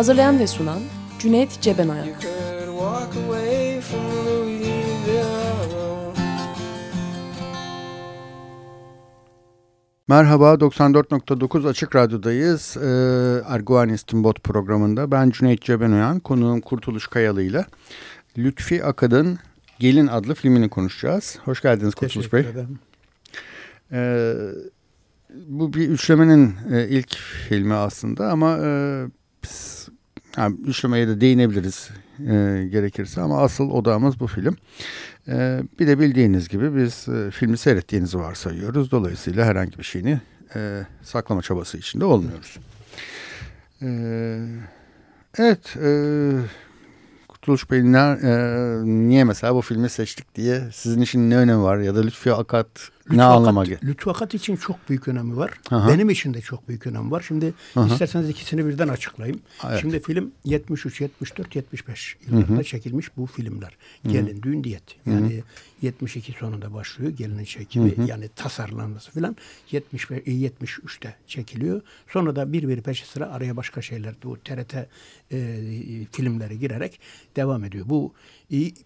Hazırlayan ve sunan Cüneyt Cebenayak. Merhaba, 94.9 Açık Radyo'dayız. Ee, Erguvan İstinbot programında. Ben Cüneyt Cebenoyan, konuğum Kurtuluş Kayalı ile Lütfi Akad'ın Gelin adlı filmini konuşacağız. Hoş geldiniz Kurtuluş Bey. Ederim. Ee, bu bir üçlemenin e, ilk filmi aslında ama e, yani üçlemeye de değinebiliriz e, gerekirse ama asıl odamız bu film. E, bir de bildiğiniz gibi biz e, filmi seyrettiğinizi varsayıyoruz. Dolayısıyla herhangi bir şeyini e, saklama çabası içinde olmuyoruz. E, evet, e, Kurtuluş Bey ne, e, niye mesela bu filmi seçtik diye sizin için ne önemi var ya da Lütfi Akat ne anlama geliyor? Lütfü Akat için çok büyük önemi var. Aha. Benim için de çok büyük önemi var. Şimdi Aha. isterseniz ikisini birden açıklayayım. Evet. Şimdi film 73, 74, 75 yıllarında Hı-hı. çekilmiş bu filmler. Hı-hı. Gelin, düğün, diyet. Yani Hı-hı. 72 sonunda başlıyor gelinin çekimi Hı-hı. yani tasarlanması filan 75 73'te çekiliyor. Sonra da bir bir peşi sıra araya başka şeyler bu TRT e, filmleri girerek devam ediyor. Bu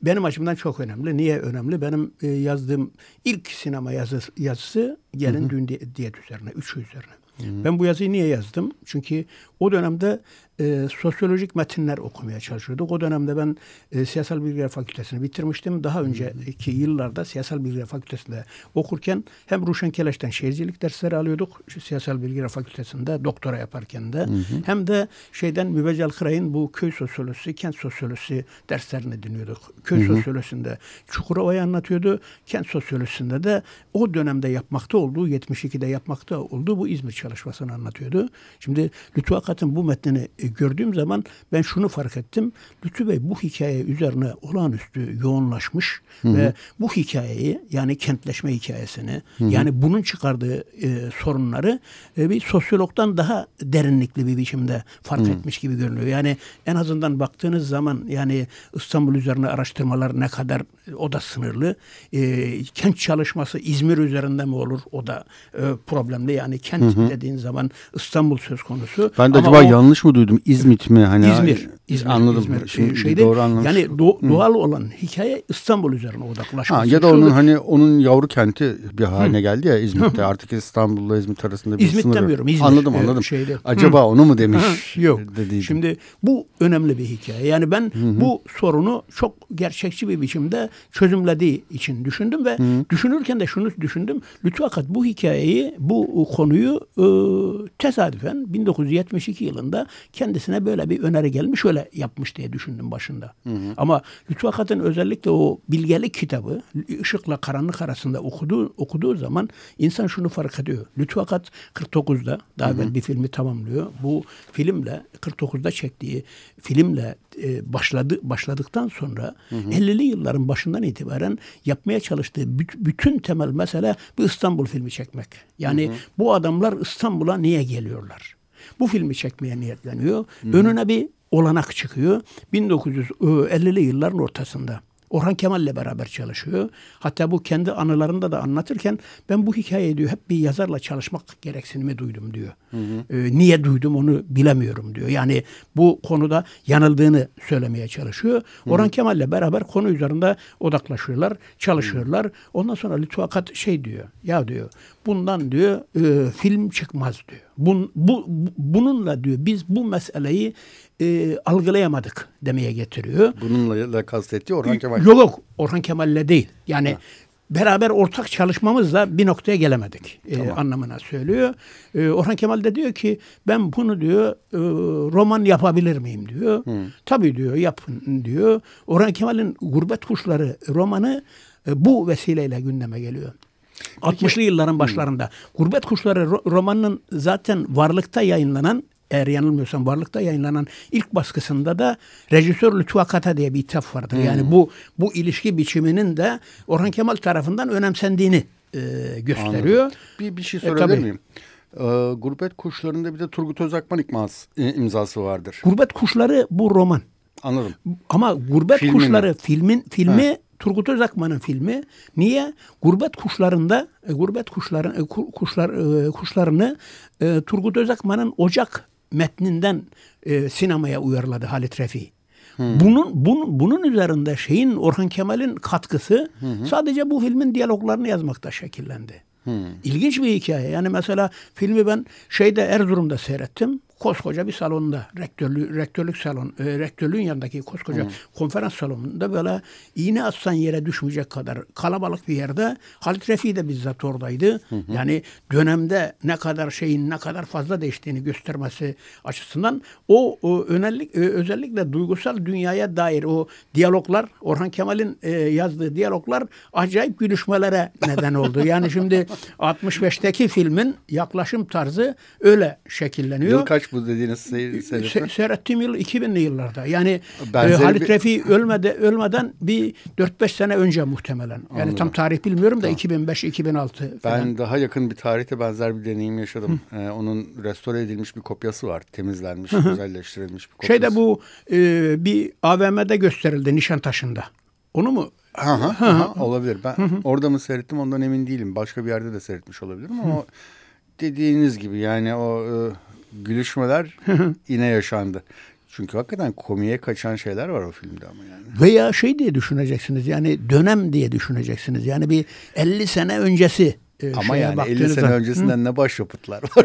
benim açımdan çok önemli. Niye önemli? Benim e, yazdığım ilk sinema yazısı, yazısı Gelin Düğün Diyet üzerine, üçü üzerine. Hı-hı. Ben bu yazıyı niye yazdım? Çünkü o dönemde e, sosyolojik metinler okumaya çalışıyorduk. O dönemde ben e, Siyasal Bilgiler Fakültesini bitirmiştim. Daha önceki yıllarda Siyasal Bilgiler Fakültesi'nde okurken hem Ruşen Keleş'ten şehircilik dersleri alıyorduk. Siyasal Bilgiler Fakültesi'nde doktora yaparken de. Hı hı. Hem de şeyden Mübeccel Kıray'ın bu köy sosyolojisi, kent sosyolojisi derslerini dinliyorduk. Köy hı hı. sosyolojisinde Çukurova'yı anlatıyordu. Kent sosyolojisinde de o dönemde yapmakta olduğu, 72'de yapmakta olduğu bu İzmir çalışmasını anlatıyordu. Şimdi Lütfü Akat'ın bu metnini e, gördüğüm zaman ben şunu fark ettim. Lütfü Bey bu hikaye üzerine olağanüstü yoğunlaşmış Hı-hı. ve bu hikayeyi yani kentleşme hikayesini Hı-hı. yani bunun çıkardığı e, sorunları e, bir sosyologdan daha derinlikli bir biçimde fark Hı-hı. etmiş gibi görünüyor. Yani en azından baktığınız zaman yani İstanbul üzerine araştırmalar ne kadar o da sınırlı. E, kent çalışması İzmir üzerinde mi olur? O da e, problemli. Yani kent Hı-hı. dediğin zaman İstanbul söz konusu. Ben de Ama acaba o, yanlış mı duydum? İzmit mi? Hani İzmir. İzmir anladım. İzmir. Şimdi şeyde, doğru anlamış. Yani do, doğal olan hikaye İstanbul üzerine odaklaşması. Ha, ya da onun hani onun yavru kenti bir haline Hı. geldi ya İzmit'te. Artık İstanbul'la İzmit arasında bir İzmit sınır. demiyorum. İzmir. Anladım anladım. Şeyde. Acaba Hı. onu mu demiş? Yok. Dediydim. Şimdi bu önemli bir hikaye. Yani ben Hı-hı. bu sorunu çok gerçekçi bir biçimde çözümlediği için düşündüm ve Hı-hı. düşünürken de şunu düşündüm. Lütfü Akat bu hikayeyi, bu konuyu e, tesadüfen 1972 yılında kendisine böyle bir öneri gelmiş öyle yapmış diye düşündüm başında. Hı hı. Ama Lütfü Akat'ın özellikle o bilgelik kitabı ışıkla karanlık arasında okuduğu, okuduğu zaman insan şunu fark ediyor. Lütfü Akat 49'da daha evvel bir filmi tamamlıyor. Bu filmle 49'da çektiği filmle e, başladı başladıktan sonra hı hı. 50'li yılların başından itibaren yapmaya çalıştığı bütün temel mesele bir İstanbul filmi çekmek. Yani hı hı. bu adamlar İstanbul'a niye geliyorlar? Bu filmi çekmeye niyetleniyor. Hı. Önüne bir olanak çıkıyor. 1950'li yılların ortasında. Orhan Kemal'le beraber çalışıyor. Hatta bu kendi anılarında da anlatırken ben bu hikayeyi diyor hep bir yazarla çalışmak gereksinimi duydum diyor. Hı hı. Ee, niye duydum onu bilemiyorum diyor. Yani bu konuda yanıldığını söylemeye çalışıyor. Hı hı. Orhan Kemal'le beraber konu üzerinde odaklaşıyorlar, çalışıyorlar. Hı. Ondan sonra Lütfü Akat şey diyor. Ya diyor bundan diyor e, film çıkmaz diyor. Bun, bu, bununla diyor biz bu meseleyi e, algılayamadık demeye getiriyor. Bununla da kastettiği Orhan Kemal. Yok yok Orhan Kemal'le değil. Yani ha. beraber ortak çalışmamızla bir noktaya gelemedik e, tamam. anlamına söylüyor. E, Orhan Kemal de diyor ki ben bunu diyor e, roman yapabilir miyim diyor. Hı. Tabii diyor yapın diyor. Orhan Kemal'in Gurbet Kuşları romanı e, bu vesileyle gündeme geliyor. 60'lı yılların başlarında. Gurbet Kuşları romanının zaten varlıkta yayınlanan eğer yanılmıyorsam Varlık'ta yayınlanan ilk baskısında da rejisör Lütfü Akata diye bir ithaf vardır. Hmm. Yani bu bu ilişki biçiminin de Orhan Kemal tarafından önemsendiğini e, gösteriyor. Anladım. Bir, bir şey e, sorabilir e, miyim? Ee, Gurbet Kuşları'nda bir de Turgut Özakman ikmaz, imzası vardır. Gurbet Kuşları bu roman. Anladım. Ama Gurbet Filmi Kuşları mi? filmin filmi ha. Turgut Özakman'ın filmi. Niye? Gurbet kuşlarında e, gurbet kuşların e, kuşlar e, kuşlarını e, Turgut Özakman'ın Ocak metninden e, sinemaya uyarladı Halit Refi. Hmm. Bunun, bunun bunun üzerinde şeyin Orhan Kemal'in katkısı hmm. sadece bu filmin diyaloglarını yazmakta şekillendi. Hmm. İlginç bir hikaye. Yani mesela filmi ben şeyde Erzurum'da seyrettim koskoca bir salonda rektörlük, rektörlük salon, e, rektörlüğün yanındaki koskoca hmm. konferans salonunda böyle iğne atsan yere düşmeyecek kadar kalabalık bir yerde Halit Refi de bizzat oradaydı. Hmm. Yani dönemde ne kadar şeyin ne kadar fazla değiştiğini göstermesi açısından o, o özellik, e, özellikle duygusal dünyaya dair o diyaloglar Orhan Kemal'in e, yazdığı diyaloglar acayip gülüşmelere neden oldu. Yani şimdi 65'teki filmin yaklaşım tarzı öyle şekilleniyor. Yıl kaç bu dediğiniz seyretme? Se seyrettiğim yıl 2000'li yıllarda. Yani e, Halit bir... Refi ölmede, ölmeden bir 4-5 sene önce muhtemelen. Yani Anladım. tam tarih bilmiyorum da 2005-2006 Ben daha yakın bir tarihte benzer bir deneyim yaşadım. Ee, onun restore edilmiş bir kopyası var. Temizlenmiş, güzelleştirilmiş bir kopyası. Şeyde bu e, bir AVM'de gösterildi Nişantaşı'nda. Onu mu Aha, aha, olabilir. Ben orada mı seyrettim ondan emin değilim. Başka bir yerde de seyretmiş olabilirim ama dediğiniz gibi yani o e, gülüşmeler yine yaşandı. Çünkü hakikaten komiye kaçan şeyler var o filmde ama yani. Veya şey diye düşüneceksiniz yani dönem diye düşüneceksiniz. Yani bir 50 sene öncesi e, ama yani 50 sene öncesinden Hı? ne başyapıtlar var.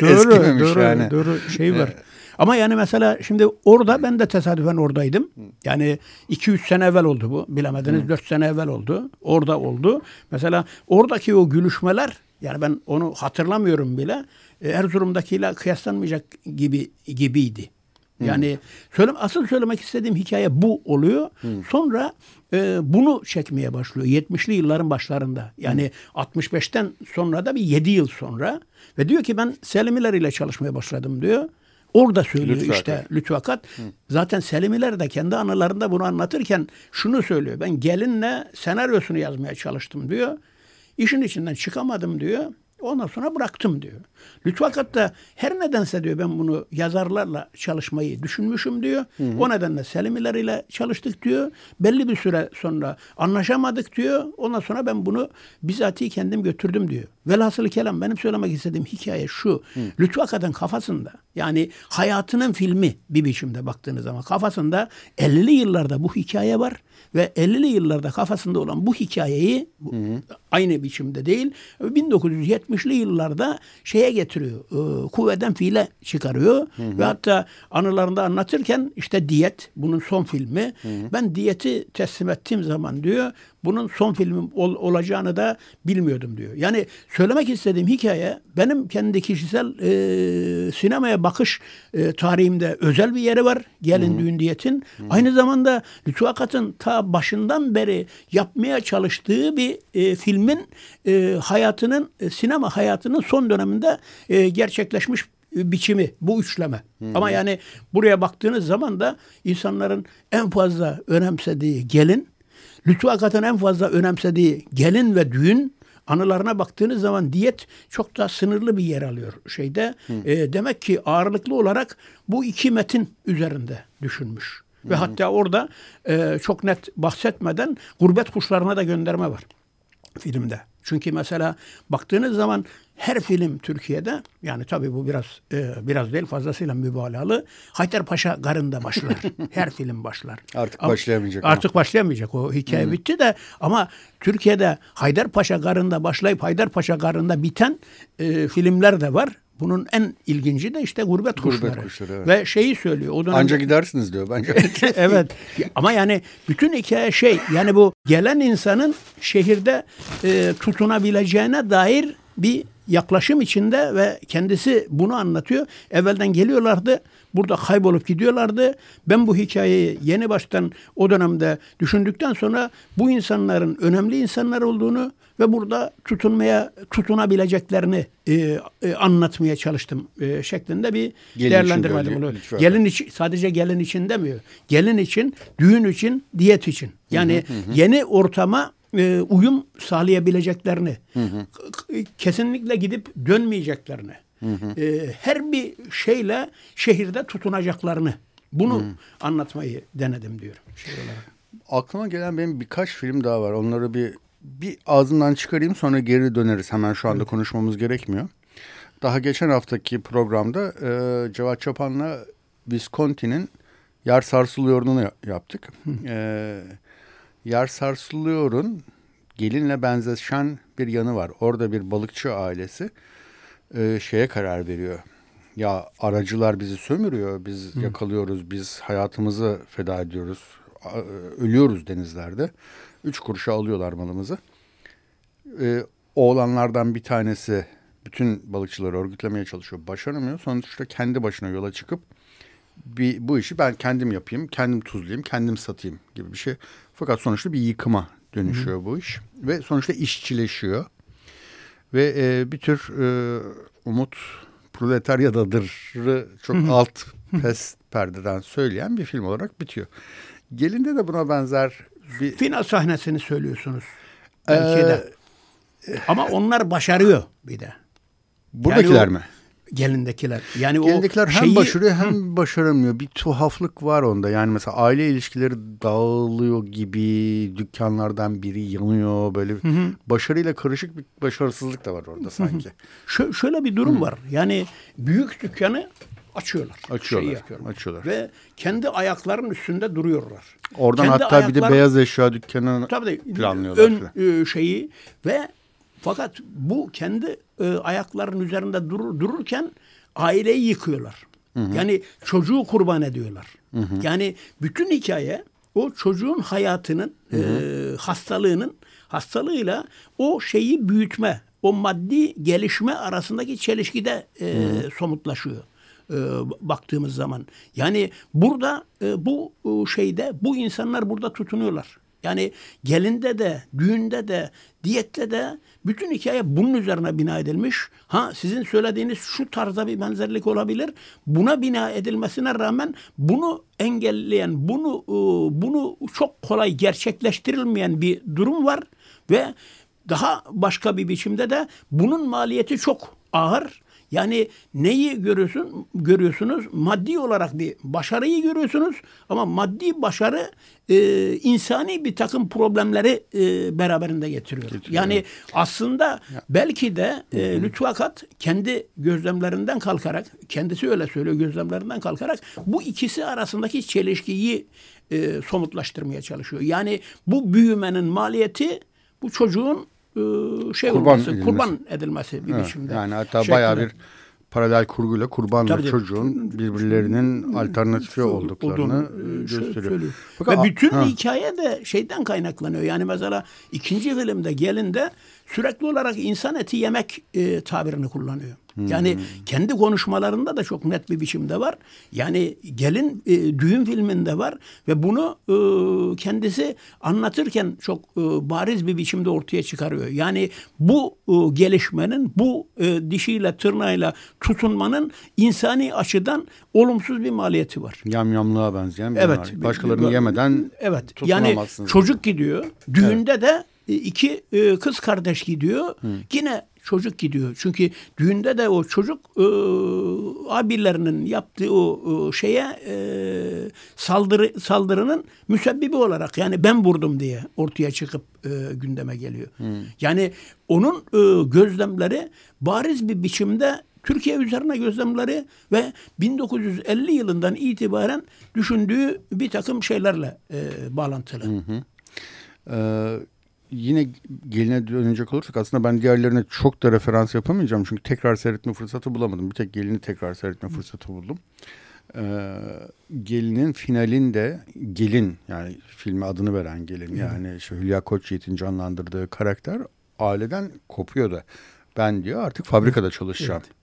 doğru, doğru, yani. doğru şey var. Ama yani mesela şimdi orada ben de tesadüfen oradaydım. Yani 2-3 sene evvel oldu bu. Bilemediniz Hı. 4 sene evvel oldu. Orada oldu. Mesela oradaki o gülüşmeler yani ben onu hatırlamıyorum bile. E, Erzurum'dakiyle kıyaslanmayacak gibi gibiydi. Yani söylem asıl söylemek istediğim hikaye bu oluyor. Hmm. Sonra e, bunu çekmeye başlıyor 70'li yılların başlarında. Yani hmm. 65'ten sonra da bir 7 yıl sonra ve diyor ki ben Selimiler ile çalışmaya başladım diyor. Orada söylüyor Lütfakat. işte Lütfakat. Hı. Zaten Selimiler de kendi anılarında bunu anlatırken şunu söylüyor. Ben gelinle senaryosunu yazmaya çalıştım diyor. İşin içinden çıkamadım diyor. Ondan sonra bıraktım diyor. Lütfakat da her nedense diyor ben bunu yazarlarla çalışmayı düşünmüşüm diyor. Hı hı. O nedenle Selimiler ile çalıştık diyor. Belli bir süre sonra anlaşamadık diyor. Ondan sonra ben bunu bizatihi kendim götürdüm diyor. Velhasılı kelam benim söylemek istediğim hikaye şu. Hı. Lütfü Akad'ın kafasında yani hayatının filmi bir biçimde baktığınız zaman kafasında 50'li yıllarda bu hikaye var ve 50'li yıllarda kafasında olan bu hikayeyi hı hı. aynı biçimde değil 1970'li yıllarda şeye getiriyor. E, kuvveden fiile çıkarıyor hı hı. ve hatta anılarında anlatırken işte diyet bunun son filmi. Hı hı. Ben diyeti teslim ettiğim zaman diyor bunun son filmim ol, olacağını da bilmiyordum diyor. Yani söylemek istediğim hikaye benim kendi kişisel e, sinemaya bakış e, tarihimde özel bir yeri var. Gelin düğün diyetin. Hı-hı. Aynı zamanda Lütfü Akat'ın ta başından beri yapmaya çalıştığı bir e, filmin e, hayatının e, sinema hayatının son döneminde e, gerçekleşmiş biçimi bu üçleme. Hı hı. Ama yani buraya baktığınız zaman da insanların en fazla önemsediği gelin Lütfü Akat'ın en fazla önemsediği gelin ve düğün anılarına baktığınız zaman diyet çok daha sınırlı bir yer alıyor şeyde. E, demek ki ağırlıklı olarak bu iki metin üzerinde düşünmüş. Hı. Ve hatta orada e, çok net bahsetmeden gurbet kuşlarına da gönderme var filmde. Çünkü mesela baktığınız zaman her film Türkiye'de yani tabii bu biraz e, biraz değil fazlasıyla mübalağalı. Haydarpaşa garında başlar. her film başlar. Artık ama, başlayamayacak. Artık ama. başlayamayacak. O hikaye hmm. bitti de ama Türkiye'de Haydarpaşa garında başlayıp Haydarpaşa garında biten e, filmler de var. Bunun en ilginci de işte gurbet, gurbet kuşları. kuşları evet. Ve şeyi söylüyor. O dönemde... Anca gidersiniz diyor bence. evet. Ama yani bütün hikaye şey yani bu gelen insanın şehirde e, tutunabileceğine dair bir yaklaşım içinde ve kendisi bunu anlatıyor. Evvelden geliyorlardı. Burada kaybolup gidiyorlardı. Ben bu hikayeyi yeni baştan o dönemde düşündükten sonra bu insanların önemli insanlar olduğunu ve burada tutunmaya tutunabileceklerini e, e, anlatmaya çalıştım e, şeklinde bir gelin değerlendirmedim bunu. Gelin için sadece gelin için demiyor. Gelin için, düğün için, diyet için. Yani hı hı hı. yeni ortama e, uyum sağlayabileceklerini, hı hı. kesinlikle gidip dönmeyeceklerini, hı hı. E, her bir şeyle şehirde tutunacaklarını bunu hı. anlatmayı denedim diyorum. Şey olarak. Aklıma gelen benim birkaç film daha var. Onları bir bir ağzından çıkarayım sonra geri döneriz. Hemen şu anda evet. konuşmamız gerekmiyor. Daha geçen haftaki programda e, Cevat Çapan'la Visconti'nin Yer Sarsılıyor'unu yaptık. e, Yer Sarsılıyor'un gelinle benzeşen bir yanı var. Orada bir balıkçı ailesi e, şeye karar veriyor. Ya aracılar bizi sömürüyor, biz Hı. yakalıyoruz, biz hayatımızı feda ediyoruz, ölüyoruz denizlerde. Üç kuruşa alıyorlar malımızı. Ee, oğlanlardan bir tanesi bütün balıkçıları örgütlemeye çalışıyor. Başaramıyor. Sonuçta kendi başına yola çıkıp bir, bu işi ben kendim yapayım, kendim tuzlayayım, kendim satayım gibi bir şey. Fakat sonuçta bir yıkıma dönüşüyor Hı. bu iş. Ve sonuçta işçileşiyor. Ve e, bir tür e, umut proletaryadadır'ı çok alt pes perdeden söyleyen bir film olarak bitiyor. Gelinde de buna benzer bir... Final sahnesini söylüyorsunuz. Ee. Ama onlar başarıyor bir de. Buradakiler yani o, mi? Gelindekiler. Yani Gelindekiler o hem şeyi... başarıyor hem Hı. başaramıyor. Bir tuhaflık var onda. Yani mesela aile ilişkileri dağılıyor gibi dükkanlardan biri yanıyor böyle Hı -hı. başarıyla karışık bir başarısızlık da var orada sanki. Hı -hı. şöyle bir durum Hı. var. Yani büyük dükkanı açıyorlar. Açıyorlar. Açıyorlar. Ve kendi ayaklarının üstünde duruyorlar. Oradan kendi hatta ayaklar, bir de beyaz eşya dükkanı tabii, planlıyorlar. Ön falan. E, şeyi ve fakat bu kendi e, ayaklarının üzerinde durur, dururken aileyi yıkıyorlar. Hı hı. Yani çocuğu kurban ediyorlar. Hı hı. Yani bütün hikaye o çocuğun hayatının hı hı. E, hastalığının hastalığıyla o şeyi büyütme, o maddi gelişme arasındaki çelişkide e, somutlaşıyor e, baktığımız zaman. Yani burada e, bu e, şeyde bu insanlar burada tutunuyorlar. Yani gelinde de, düğünde de, diyette de bütün hikaye bunun üzerine bina edilmiş. Ha sizin söylediğiniz şu tarzda bir benzerlik olabilir. Buna bina edilmesine rağmen bunu engelleyen, bunu e, bunu çok kolay gerçekleştirilmeyen bir durum var ve daha başka bir biçimde de bunun maliyeti çok ağır yani neyi görüyorsun, görüyorsunuz? Maddi olarak bir başarıyı görüyorsunuz ama maddi başarı e, insani bir takım problemleri e, beraberinde getiriyor. getiriyor. Yani aslında ya. belki de e, Lütfü Akat kendi gözlemlerinden kalkarak, kendisi öyle söylüyor gözlemlerinden kalkarak bu ikisi arasındaki çelişkiyi e, somutlaştırmaya çalışıyor. Yani bu büyümenin maliyeti bu çocuğun şey kurban olması, edilmesi. kurban edilmesi bir evet, biçimde. Yani hatta şeklinde. bayağı bir paralel kurguyla kurbanla Tabii çocuğun birbirlerinin alternatifi olduklarını e, gösteriyor. Söylüyor. Fakat, Ve bütün ha. hikaye de şeyden kaynaklanıyor. Yani mesela ikinci filmde gelinde sürekli olarak insan eti yemek e, tabirini kullanıyor. Yani hmm. kendi konuşmalarında da çok net bir biçimde var. Yani gelin e, düğün filminde var ve bunu e, kendisi anlatırken çok e, bariz bir biçimde ortaya çıkarıyor. Yani bu e, gelişmenin, bu e, dişiyle tırnağıyla tutunmanın insani açıdan olumsuz bir maliyeti var. Yamyamlığa benzeyen bir evet, maliyet. Başkalarını yemeden evet, Yani çocuk gidiyor. Düğünde evet. de iki e, kız kardeş gidiyor. Hı. Yine çocuk gidiyor. Çünkü düğünde de o çocuk e, abilerinin yaptığı o e, şeye e, saldırı saldırının müsebbibi olarak yani ben vurdum diye ortaya çıkıp e, gündeme geliyor. Hmm. Yani onun e, gözlemleri bariz bir biçimde Türkiye üzerine gözlemleri ve 1950 yılından itibaren düşündüğü bir takım şeylerle e, bağlantılı. Hı hı. Ee, yine geline dönecek olursak aslında ben diğerlerine çok da referans yapamayacağım. Çünkü tekrar seyretme fırsatı bulamadım. Bir tek gelini tekrar seyretme fırsatı buldum. Ee, gelinin finalinde gelin yani filme adını veren gelin yani işte Hülya Koçyiğit'in canlandırdığı karakter aileden kopuyor da Ben diyor artık fabrikada çalışacağım. Evet.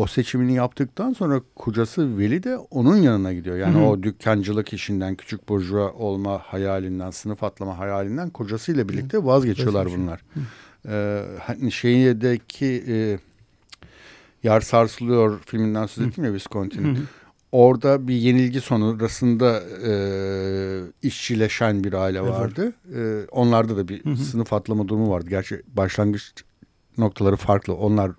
O seçimini yaptıktan sonra kocası Veli de onun yanına gidiyor. Yani Hı-hı. o dükkancılık işinden, küçük burjuva olma hayalinden, sınıf atlama hayalinden kocasıyla birlikte vazgeçiyorlar bunlar. Ee, hani şeydeki e, Yer Sarsılıyor filminden söz ettim ya Visconti'nin. Orada bir yenilgi sonrasında e, işçileşen bir aile vardı. E, onlarda da bir hı hı. sınıf atlama durumu vardı. Gerçi başlangıç noktaları farklı. Onlar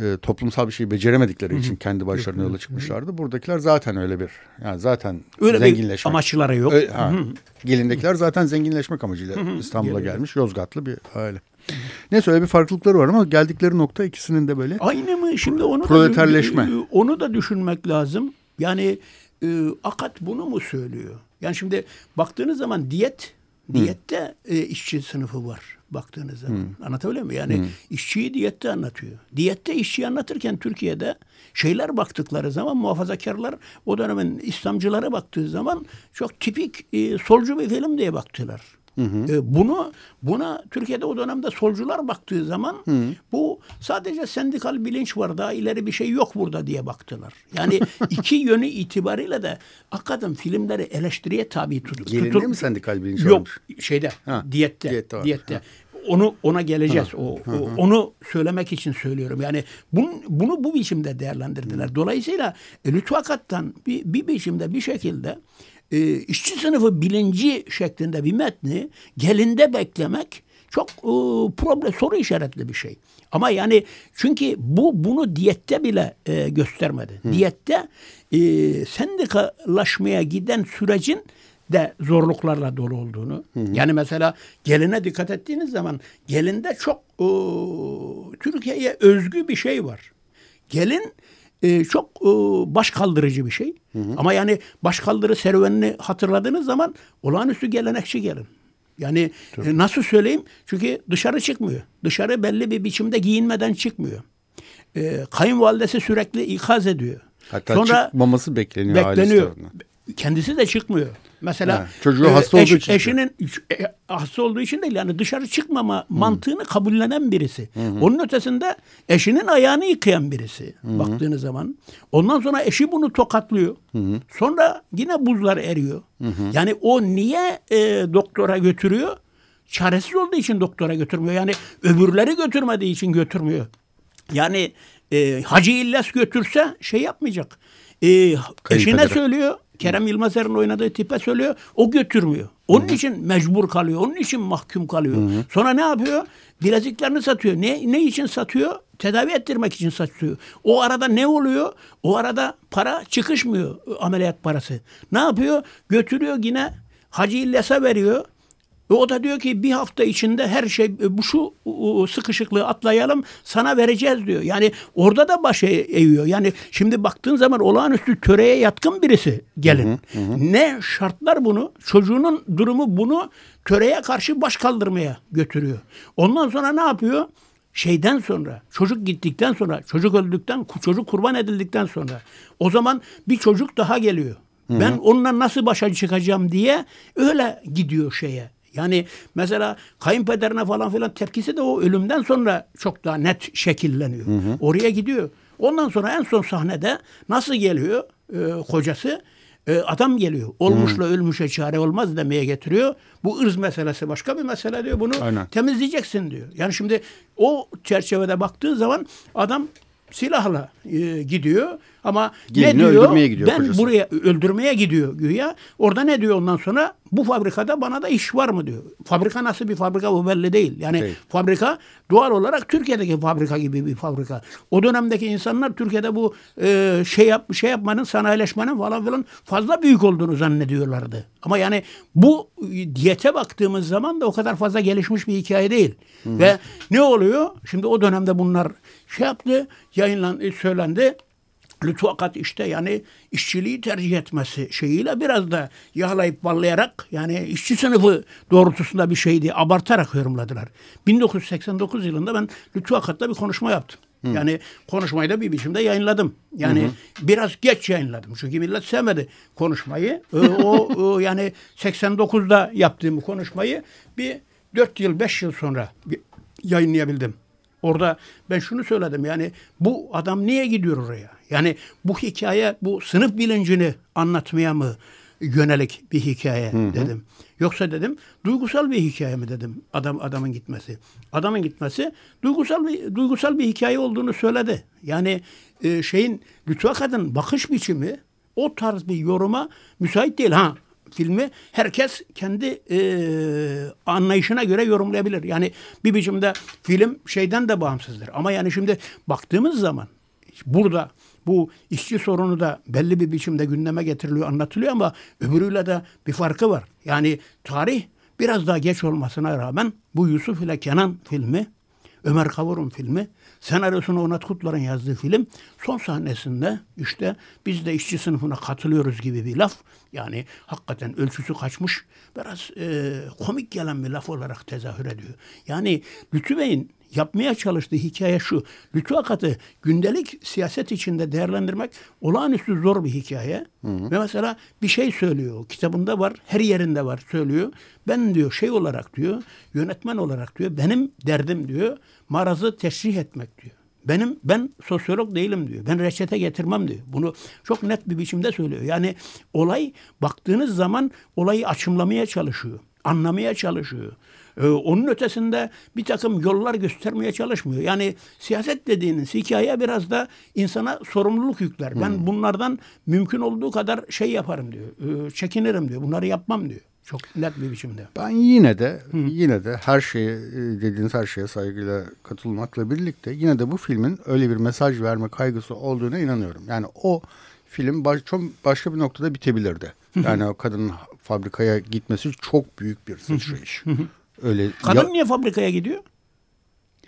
e, toplumsal bir şey beceremedikleri için kendi başlarına yola çıkmışlardı. Buradakiler zaten öyle bir yani zaten öyle zenginleşmek. amaçları yok. Öyle, ha, gelindekiler zaten zenginleşmek amacıyla İstanbul'a gelmiş Yozgatlı bir aile. Neyse öyle bir farklılıkları var ama geldikleri nokta ikisinin de böyle Aynı mı? Şimdi onu proleterleşme. Da, onu da düşünmek lazım. Yani e, Akat bunu mu söylüyor? Yani şimdi baktığınız zaman diyet diyette e, işçi sınıfı var baktığınız zaman. Hmm. Anlatabiliyor muyum? Yani hmm. işçiyi diyette anlatıyor. Diyette işçiyi anlatırken Türkiye'de şeyler baktıkları zaman muhafazakarlar o dönemin İslamcılara baktığı zaman çok tipik e, solcu bir film diye baktılar. Hı hı. E, bunu buna Türkiye'de o dönemde solcular baktığı zaman hı. bu sadece sendikal bilinç var daha ileri bir şey yok burada diye baktılar. Yani iki yönü itibariyle de hakikaten filmleri eleştiriye tabi tutup. Gelinde mi sendikal bilinç Yok olmuş? şeyde ha. diyette. Diyette. diyette. Onu ona geleceğiz. Ha. O, o onu söylemek için söylüyorum. Yani bunu, bunu bu biçimde değerlendirdiler. Dolayısıyla e, lütfakattan bir, bir biçimde bir şekilde e, işçi sınıfı bilinci şeklinde bir metni gelinde beklemek çok e, problem soru işaretli bir şey. Ama yani çünkü bu bunu diyette bile e, göstermedi. Hı. Diyette e, sendikalaşmaya giden sürecin de zorluklarla dolu olduğunu. Hı hı. Yani mesela geline dikkat ettiğiniz zaman gelinde çok e, Türkiye'ye özgü bir şey var. Gelin e, çok e, baş kaldırıcı bir şey. Hı hı. Ama yani baş kaldırı serüvenini hatırladığınız zaman olağanüstü gelenekçi gelin. Yani e, nasıl söyleyeyim? Çünkü dışarı çıkmıyor. Dışarı belli bir biçimde giyinmeden çıkmıyor. E, kayınvalidesi sürekli ikaz ediyor. Hatta Sonra çıkmaması bekleniyor. Bekleniyor. Kendisi de çıkmıyor. Mesela ha, çocuğu e, hasta eş, olduğu için. Eşinin e, hasta olduğu için değil yani dışarı çıkmama hmm. mantığını kabullenen birisi. Hmm. Onun ötesinde eşinin ayağını yıkayan birisi hmm. baktığınız zaman. Ondan sonra eşi bunu tokatlıyor. Hmm. Sonra yine buzlar eriyor. Hmm. Yani o niye e, doktora götürüyor? Çaresiz olduğu için doktora götürmüyor. Yani öbürleri götürmediği için götürmüyor. Yani e, Hacı İlles götürse şey yapmayacak. E, eşine söylüyor. Kerem Yılmazer'in oynadığı tipe söylüyor. O götürmüyor. Onun Hı-hı. için mecbur kalıyor. Onun için mahkum kalıyor. Hı-hı. Sonra ne yapıyor? Bileziklerini satıyor. Ne ne için satıyor? Tedavi ettirmek için satıyor. O arada ne oluyor? O arada para çıkışmıyor ameliyat parası. Ne yapıyor? Götürüyor yine Hacı İlyas'a veriyor. Ve o da diyor ki bir hafta içinde her şey e, bu şu sıkışıklığı atlayalım sana vereceğiz diyor. Yani orada da baş eğiyor. Yani şimdi baktığın zaman olağanüstü töreye yatkın birisi gelin. Hı hı hı. Ne şartlar bunu çocuğunun durumu bunu töreye karşı baş kaldırmaya götürüyor. Ondan sonra ne yapıyor? şeyden sonra çocuk gittikten sonra çocuk öldükten çocuk kurban edildikten sonra o zaman bir çocuk daha geliyor. Hı hı. Ben onunla nasıl başa çıkacağım diye öyle gidiyor şeye. Yani mesela kayınpederine falan filan tepkisi de o ölümden sonra çok daha net şekilleniyor. Hı hı. Oraya gidiyor. Ondan sonra en son sahnede nasıl geliyor e, kocası? E, adam geliyor. Olmuşla hmm. ölmüşe çare olmaz demeye getiriyor. Bu ırz meselesi başka bir mesele diyor. Bunu Aynen. temizleyeceksin diyor. Yani şimdi o çerçevede baktığı zaman adam silahla e, gidiyor ama Gelini ne diyor? Öldürmeye gidiyor ben kocası. buraya öldürmeye gidiyor güya. Orada ne diyor ondan sonra? Bu fabrikada bana da iş var mı diyor. Fabrika nasıl bir fabrika bu belli değil. Yani şey. fabrika doğal olarak Türkiye'deki fabrika gibi bir fabrika. O dönemdeki insanlar Türkiye'de bu e, şey yap şey yapmanın, sanayileşmenin falan filan fazla büyük olduğunu zannediyorlardı. Ama yani bu diyete baktığımız zaman da o kadar fazla gelişmiş bir hikaye değil. Hı-hı. Ve ne oluyor? Şimdi o dönemde bunlar şey yaptı, yayınlan söylendi. Lütfakat işte yani işçiliği tercih etmesi şeyiyle biraz da yağlayıp ballayarak yani işçi sınıfı doğrultusunda bir şeydi abartarak yorumladılar. 1989 yılında ben Lütfakat'la bir konuşma yaptım. Hı. Yani konuşmayı da bir biçimde yayınladım. Yani hı hı. biraz geç yayınladım. Çünkü millet sevmedi konuşmayı. O, o yani 89'da yaptığım konuşmayı bir 4 yıl 5 yıl sonra yayınlayabildim. Orada ben şunu söyledim yani bu adam niye gidiyor oraya? Yani bu hikaye bu sınıf bilincini anlatmaya mı yönelik bir hikaye hı hı. dedim. Yoksa dedim duygusal bir hikaye mi dedim adam adamın gitmesi. Adamın gitmesi duygusal bir duygusal bir hikaye olduğunu söyledi. Yani e, şeyin Lütfü Akad'ın bakış biçimi o tarz bir yoruma müsait değil. Ha filmi herkes kendi e, anlayışına göre yorumlayabilir. Yani bir biçimde film şeyden de bağımsızdır. Ama yani şimdi baktığımız zaman burada bu işçi sorunu da belli bir biçimde gündeme getiriliyor, anlatılıyor ama öbürüyle de bir farkı var. Yani tarih biraz daha geç olmasına rağmen bu Yusuf ile Kenan filmi, Ömer Kavur'un filmi Senaryosunu Onat Kutlar'ın yazdığı film son sahnesinde işte biz de işçi sınıfına katılıyoruz gibi bir laf. Yani hakikaten ölçüsü kaçmış biraz e, komik gelen bir laf olarak tezahür ediyor. Yani Lütfü Bey'in yapmaya çalıştığı hikaye şu. Lütfü Akat'ı gündelik siyaset içinde değerlendirmek olağanüstü zor bir hikaye. Hı hı. Ve mesela bir şey söylüyor. Kitabında var, her yerinde var söylüyor. Ben diyor şey olarak diyor, yönetmen olarak diyor, benim derdim diyor, marazı teşrih etmek diyor. Benim ben sosyolog değilim diyor. Ben reçete getirmem diyor. Bunu çok net bir biçimde söylüyor. Yani olay baktığınız zaman olayı açımlamaya çalışıyor. Anlamaya çalışıyor. Ee, onun ötesinde bir takım yollar göstermeye çalışmıyor. Yani siyaset dediğiniz hikaye biraz da insana sorumluluk yükler. Ben hmm. bunlardan mümkün olduğu kadar şey yaparım diyor. E, çekinirim diyor. Bunları yapmam diyor. Çok net bir biçimde. Ben yine de Hı. yine de her şeye dediğiniz her şeye saygıyla katılmakla birlikte yine de bu filmin öyle bir mesaj verme kaygısı olduğuna inanıyorum. Yani o film baş, çok başka bir noktada bitebilirdi. Yani o kadının fabrikaya gitmesi çok büyük bir sıçrayış. Öyle Kadın ya, niye fabrikaya gidiyor?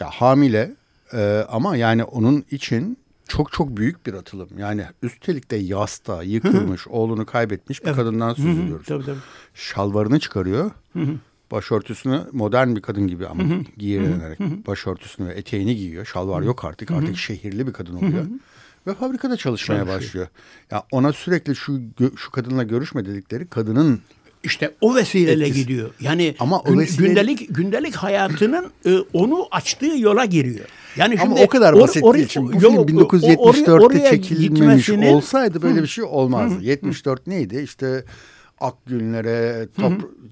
Ya hamile e, ama yani onun için çok çok büyük bir atılım. Yani üstelik de yasta, yıkılmış, oğlunu kaybetmiş bir evet. kadından söz ediyoruz. Tabii, tabii. Şalvarını çıkarıyor. Başörtüsünü modern bir kadın gibi ama giyinerek başörtüsünü ve eteğini giyiyor. Şalvar yok artık. Artık şehirli bir kadın oluyor. Ve fabrikada çalışmaya Çalışıyor. başlıyor. Ya ona sürekli şu şu kadınla görüşme dedikleri kadının işte o vesileyle Etkisi. gidiyor. Yani Ama gün, vesile... gündelik gündelik hayatının e, onu açtığı yola giriyor. Yani şimdi Ama o kadar basit or, değil. Şimdi bu film 1974'te çekilmemiş olsaydı böyle bir şey olmazdı. 74 neydi? İşte Akgünlere,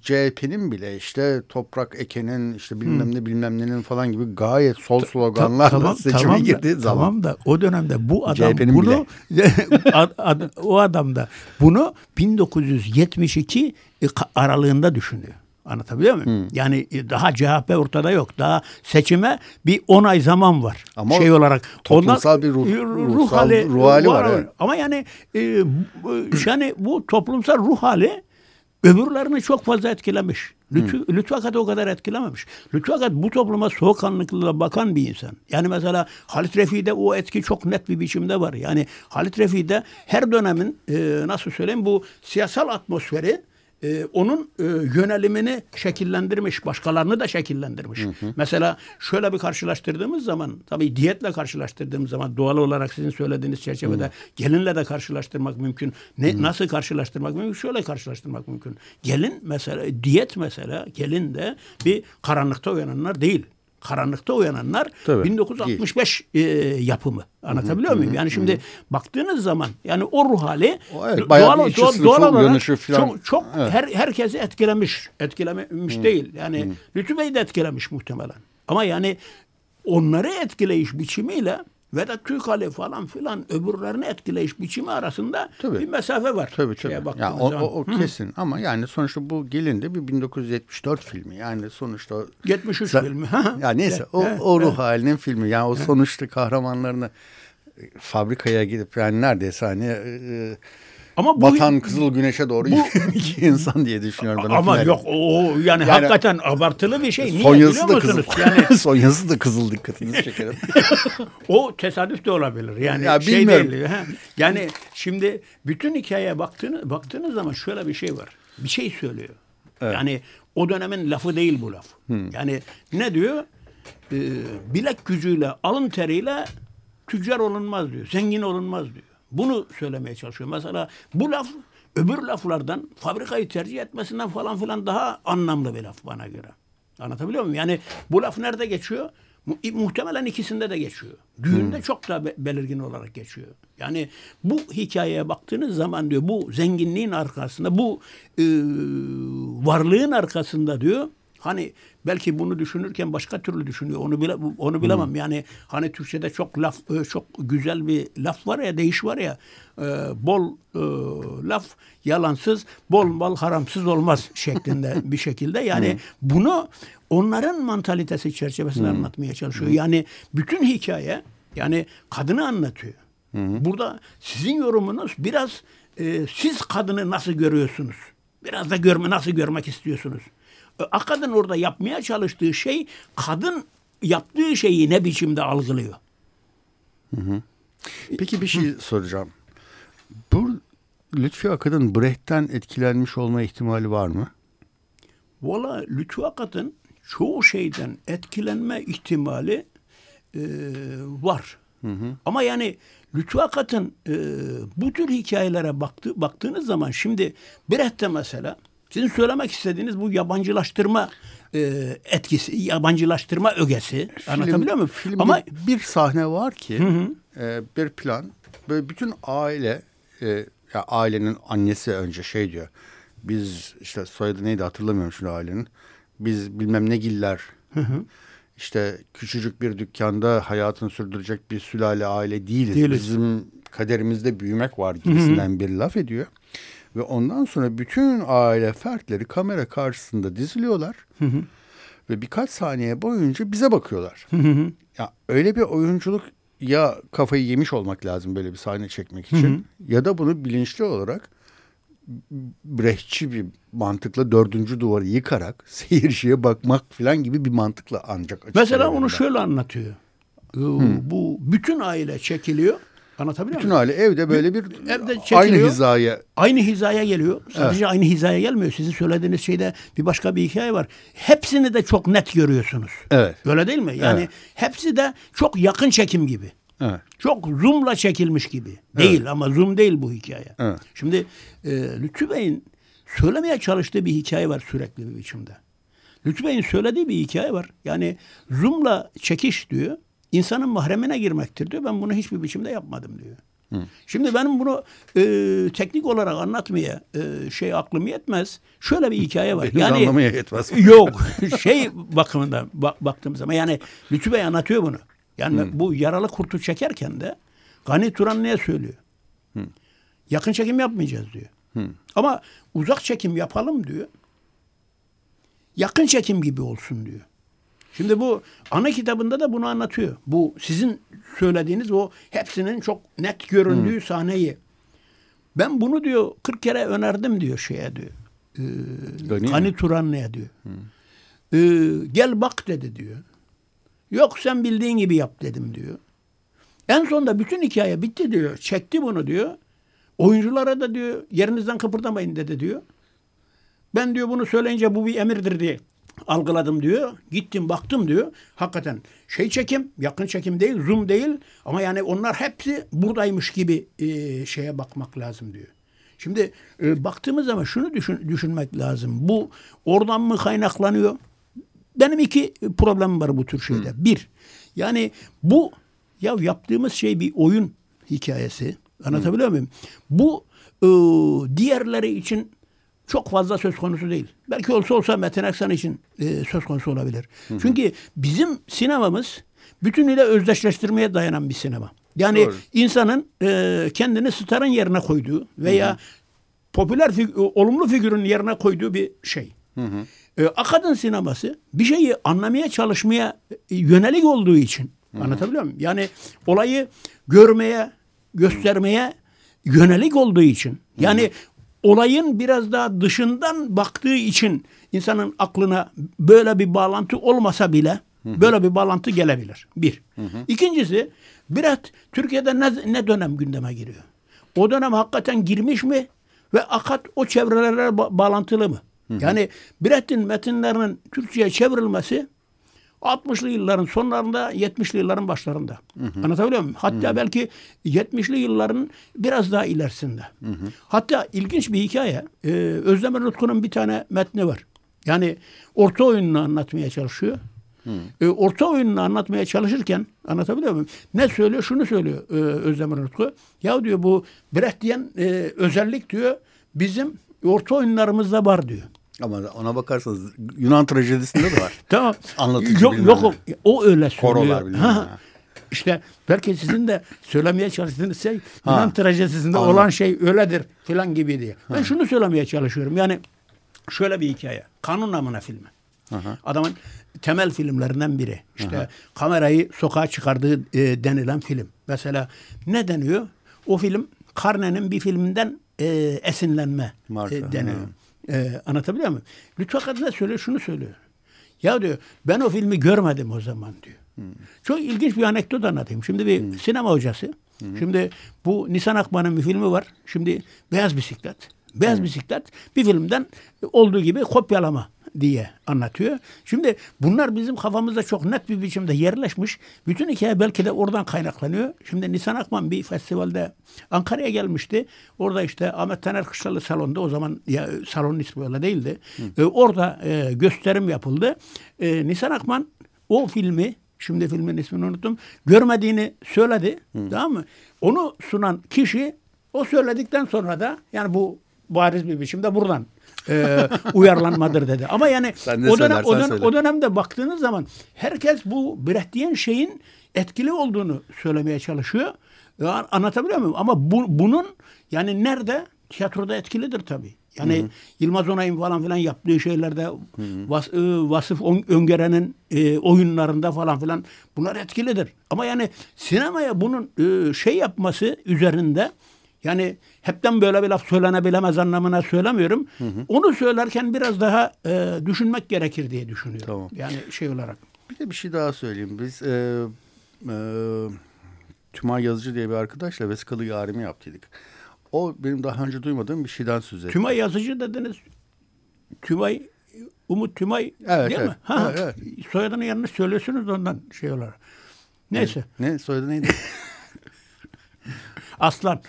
CHP'nin bile işte toprak ekenin işte bilmem ne bilmem nenin falan gibi gayet sol sloganlarla Ta, tamam, seçime tamam girdiği da, zaman. Tamam da o dönemde bu adam CHP'nin bunu ad, ad, o adam da bunu 1972 aralığında düşünüyor. Anlatabiliyor muyum? Hmm. Yani e, daha CHP ortada yok. Daha seçime bir 10 ay zaman var. Ama şey olarak toplumsal bir ruh, ruh, ruh hali, ruh hali var. var evet. Ama yani e, yani bu toplumsal ruh hali öbürlerini çok fazla etkilemiş. Lütfü, hmm. Lütfü Akat'ı o kadar etkilememiş. Lütfü Akat bu topluma soğukkanlılıkla bakan bir insan. Yani mesela Halit Refi'de o etki çok net bir biçimde var. Yani Halit Refi'de her dönemin e, nasıl söyleyeyim bu siyasal atmosferi e, onun e, yönelimini şekillendirmiş, başkalarını da şekillendirmiş. Hı hı. Mesela şöyle bir karşılaştırdığımız zaman, tabii diyetle karşılaştırdığımız zaman doğal olarak sizin söylediğiniz çerçevede hı. gelinle de karşılaştırmak mümkün. Ne hı. nasıl karşılaştırmak mümkün? Şöyle karşılaştırmak mümkün. Gelin mesela diyet mesela gelin de bir karanlıkta uyananlar değil karanlıkta uyananlar Tabii, 1965 e, yapımı. Anlatabiliyor hı, muyum? Yani şimdi hı. baktığınız zaman yani o ruh hali o, evet, doğal, doğal, doğal olarak çok, çok evet. her, herkesi etkilemiş. Etkilememiş hı. değil. Yani hı. Lütfü Bey de etkilemiş muhtemelen. Ama yani onları etkileyiş biçimiyle Vedat Türkali falan filan öbürlerini etkileyiş biçimi arasında tabii. bir mesafe var. Tabii tabii. Ya, o, o, o kesin ama yani sonuçta bu gelin de bir 1974 filmi. Yani sonuçta 73 filmi. ya neyse o, o ruh halinin filmi. Yani o sonuçta kahramanlarını e, fabrikaya gidip yani neredeyse hani e, ama bu, batan kızıl güneşe doğru bu, insan diye düşünüyorum ben. Ama yok o yani, yani hakikaten abartılı bir şey. Niye biliyor da? Kızıl. Yani Sonyası da kızıl dikkatinizi çekerim. o tesadüf de olabilir. Yani ya, şey bilmiyorum. değil. Yani şimdi bütün hikayeye baktığınız baktığınız zaman şöyle bir şey var. Bir şey söylüyor. Evet. Yani o dönemin lafı değil bu laf. Hmm. Yani ne diyor? Ee, bilek gücüyle, alın teriyle tüccar olunmaz diyor. Zengin olunmaz diyor. Bunu söylemeye çalışıyor. Mesela bu laf öbür laflardan fabrikayı tercih etmesinden falan filan daha anlamlı bir laf bana göre. Anlatabiliyor muyum? Yani bu laf nerede geçiyor? Mu muhtemelen ikisinde de geçiyor. Düğünde hmm. çok daha be belirgin olarak geçiyor. Yani bu hikayeye baktığınız zaman diyor bu zenginliğin arkasında, bu e, varlığın arkasında diyor Hani belki bunu düşünürken başka türlü düşünüyor. Onu bile onu bilemem. Hmm. Yani hani Türkçede çok laf e, çok güzel bir laf var ya, değiş var ya. E, bol e, laf yalansız, bol mal haramsız olmaz şeklinde bir şekilde. Yani hmm. bunu onların mantalitesi çerçevesinde hmm. anlatmaya çalışıyor. Hmm. Yani bütün hikaye yani kadını anlatıyor. Hmm. Burada sizin yorumunuz biraz e, siz kadını nasıl görüyorsunuz? Biraz da görme nasıl görmek istiyorsunuz? Akadın orada yapmaya çalıştığı şey kadın yaptığı şeyi ne biçimde algılıyor. Hı hı. Peki bir şey soracağım. Bu Lütfi Akad'ın Brecht'ten etkilenmiş olma ihtimali var mı? Valla Lütfi Akad'ın çoğu şeyden etkilenme ihtimali e, var. Hı hı. Ama yani Lütfi Akad'ın e, bu tür hikayelere baktı, baktığınız zaman şimdi Brecht'te mesela sizin söylemek istediğiniz bu yabancılaştırma e, etkisi, yabancılaştırma ögesi. Film, Anlatabiliyor muyum? Filmde Ama bir sahne var ki hı hı. E, bir plan böyle bütün aile e, ya ailenin annesi önce şey diyor. Biz işte soyadı neydi hatırlamıyorum şimdi ailenin. Biz bilmem ne giller. Hı hı. İşte küçücük bir dükkanda hayatını sürdürecek bir sülale aile değiliz. değiliz. Bizim kaderimizde büyümek var gibisinden hı hı. bir laf ediyor. Ve ondan sonra bütün aile fertleri kamera karşısında diziliyorlar. Hı hı. Ve birkaç saniye boyunca bize bakıyorlar. Hı hı. Ya öyle bir oyunculuk ya kafayı yemiş olmak lazım böyle bir sahne çekmek için hı hı. ya da bunu bilinçli olarak Brechtçi bir mantıkla dördüncü duvarı yıkarak seyirciye bakmak falan gibi bir mantıkla ancak Mesela onu şöyle anlatıyor. Hmm. Bu bütün aile çekiliyor. Anlatabiliyor Bütün muyum? evde böyle bir evde aynı hizaya. Aynı hizaya geliyor. Sadece evet. aynı hizaya gelmiyor. Sizin söylediğiniz şeyde bir başka bir hikaye var. Hepsini de çok net görüyorsunuz. Evet. Öyle değil mi? Yani evet. hepsi de çok yakın çekim gibi. Evet. Çok zoomla çekilmiş gibi. Değil evet. ama zoom değil bu hikaye. Evet. Şimdi e, Lütfü Bey'in söylemeye çalıştığı bir hikaye var sürekli bir biçimde. Lütfü Bey'in söylediği bir hikaye var. Yani zoomla çekiş diyor insanın mahremine girmektir diyor. Ben bunu hiçbir biçimde yapmadım diyor. Hı. Şimdi benim bunu e, teknik olarak anlatmaya e, şey aklım yetmez. Şöyle bir hikaye var. Benim yani anlamaya yetmez. yok. Şey bakımından bak, baktığım zaman yani Lütfü Bey anlatıyor bunu. Yani Hı. bu yaralı kurtu çekerken de Gani Turan ne söylüyor? Hı. Yakın çekim yapmayacağız diyor. Hı. Ama uzak çekim yapalım diyor. Yakın çekim gibi olsun diyor. Şimdi bu ana kitabında da bunu anlatıyor. Bu sizin söylediğiniz o hepsinin çok net göründüğü hmm. sahneyi. Ben bunu diyor 40 kere önerdim diyor şeye diyor. Ee, Gani Turanlı'ya diyor. Hmm. Ee, gel bak dedi diyor. Yok sen bildiğin gibi yap dedim diyor. En sonunda bütün hikaye bitti diyor. Çekti bunu diyor. Oyunculara da diyor yerinizden kıpırdamayın dedi diyor. Ben diyor bunu söyleyince bu bir emirdir diye algıladım diyor. Gittim baktım diyor. Hakikaten şey çekim, yakın çekim değil, zoom değil ama yani onlar hepsi buradaymış gibi e, şeye bakmak lazım diyor. Şimdi e, baktığımız zaman şunu düşün, düşünmek lazım. Bu oradan mı kaynaklanıyor? Benim iki problemim var bu tür şeyde. Hı. Bir, yani bu ya yaptığımız şey bir oyun hikayesi. Anlatabiliyor Hı. muyum? Bu e, diğerleri için çok fazla söz konusu değil. Belki olsa olsa Metin Aksan için e, söz konusu olabilir. Hı hı. Çünkü bizim sinemamız bütünüyle özdeşleştirmeye dayanan bir sinema. Yani Doğru. insanın e, kendini starın yerine koyduğu veya hı hı. popüler fig olumlu figürün yerine koyduğu bir şey. Hı hı. E, akadın sineması bir şeyi anlamaya çalışmaya e, yönelik olduğu için hı hı. anlatabiliyor muyum? Yani olayı görmeye, göstermeye yönelik olduğu için yani hı hı olayın biraz daha dışından baktığı için insanın aklına böyle bir bağlantı olmasa bile böyle bir bağlantı gelebilir. Bir. Hı hı. İkincisi biraz Türkiye'de ne, ne dönem gündeme giriyor? O dönem hakikaten girmiş mi? Ve akat o çevrelerle ba- bağlantılı mı? Hı hı. Yani Brecht'in metinlerinin Türkçe'ye çevrilmesi 60'lı yılların sonlarında 70'li yılların başlarında. Hı hı. Anlatabiliyor muyum? Hatta hı hı. belki 70'li yılların biraz daha ilerisinde. Hı hı. Hatta ilginç bir hikaye. Ee, Özdemir Utku'nun bir tane metni var. Yani orta oyununu anlatmaya çalışıyor. E, orta oyununu anlatmaya çalışırken anlatabiliyor muyum? Ne söylüyor? Şunu söylüyor e, Özdemir Utku. Ya diyor bu Brechtian e, özellik diyor bizim orta oyunlarımızda var diyor. Ama ona bakarsanız Yunan trajedisinde de var. tamam. Anlatıcı yok, yok o, o öyle söylüyor. Korolar bilmem İşte belki sizin de söylemeye çalıştığınız şey Yunan trajedisinde Anladım. olan şey öyledir filan gibi diye. Ben ha. şunu söylemeye çalışıyorum. Yani şöyle bir hikaye. Kanun namına filmi. Aha. Adamın temel filmlerinden biri. İşte Aha. kamerayı sokağa çıkardığı e, denilen film. Mesela ne deniyor? O film Karne'nin bir filminden e, esinlenme e, deniyor. E, anlatabiliyor muyum? Lütfü ne söylüyor? Şunu söylüyor. Ya diyor ben o filmi görmedim o zaman diyor. Hmm. Çok ilginç bir anekdot anlatayım. Şimdi bir hmm. sinema hocası. Hmm. Şimdi bu Nisan Akman'ın bir filmi var. Şimdi Beyaz Bisiklet. Beyaz hmm. Bisiklet bir filmden olduğu gibi kopyalama diye anlatıyor. Şimdi bunlar bizim kafamızda çok net bir biçimde yerleşmiş. Bütün hikaye belki de oradan kaynaklanıyor. Şimdi Nisan Akman bir festivalde Ankara'ya gelmişti. Orada işte Ahmet Taner Kışlalı salonda o zaman ya salonun ismi öyle değildi. Hı. E, orada e, gösterim yapıldı. E, Nisan Akman o filmi Şimdi filmin ismini unuttum. Görmediğini söyledi. Hı. Tamam mı? Onu sunan kişi o söyledikten sonra da yani bu bariz bir biçimde buradan e, uyarlanmadır dedi. Ama yani o, dönem, o, dönem, o dönemde baktığınız zaman herkes bu Brecht şeyin etkili olduğunu söylemeye çalışıyor. Ya, anlatabiliyor muyum? Ama bu, bunun yani nerede? Tiyatroda etkilidir tabii. Yani hı hı. Yılmaz Onay'ın falan filan yaptığı şeylerde. Vas, e, Vasıf Öngeren'in e, oyunlarında falan filan bunlar etkilidir. Ama yani sinemaya bunun e, şey yapması üzerinde yani hepten böyle bir laf söylenebilemez anlamına söylemiyorum. Hı hı. Onu söylerken biraz daha e, düşünmek gerekir diye düşünüyorum. Tamam. Yani şey olarak. Bir de bir şey daha söyleyeyim. Biz e, e, Tümay Yazıcı diye bir arkadaşla vesikalı yarimi yaptıydık. O benim daha önce duymadığım bir şeyden söz etti. Tümay Yazıcı dediniz. Tümay Umut Tümay evet, değil evet. mi? Ha, evet, evet. Soyadını yanlış söylüyorsunuz ondan şey olarak. Neyse. Ne, ne soyadı neydi? Aslan.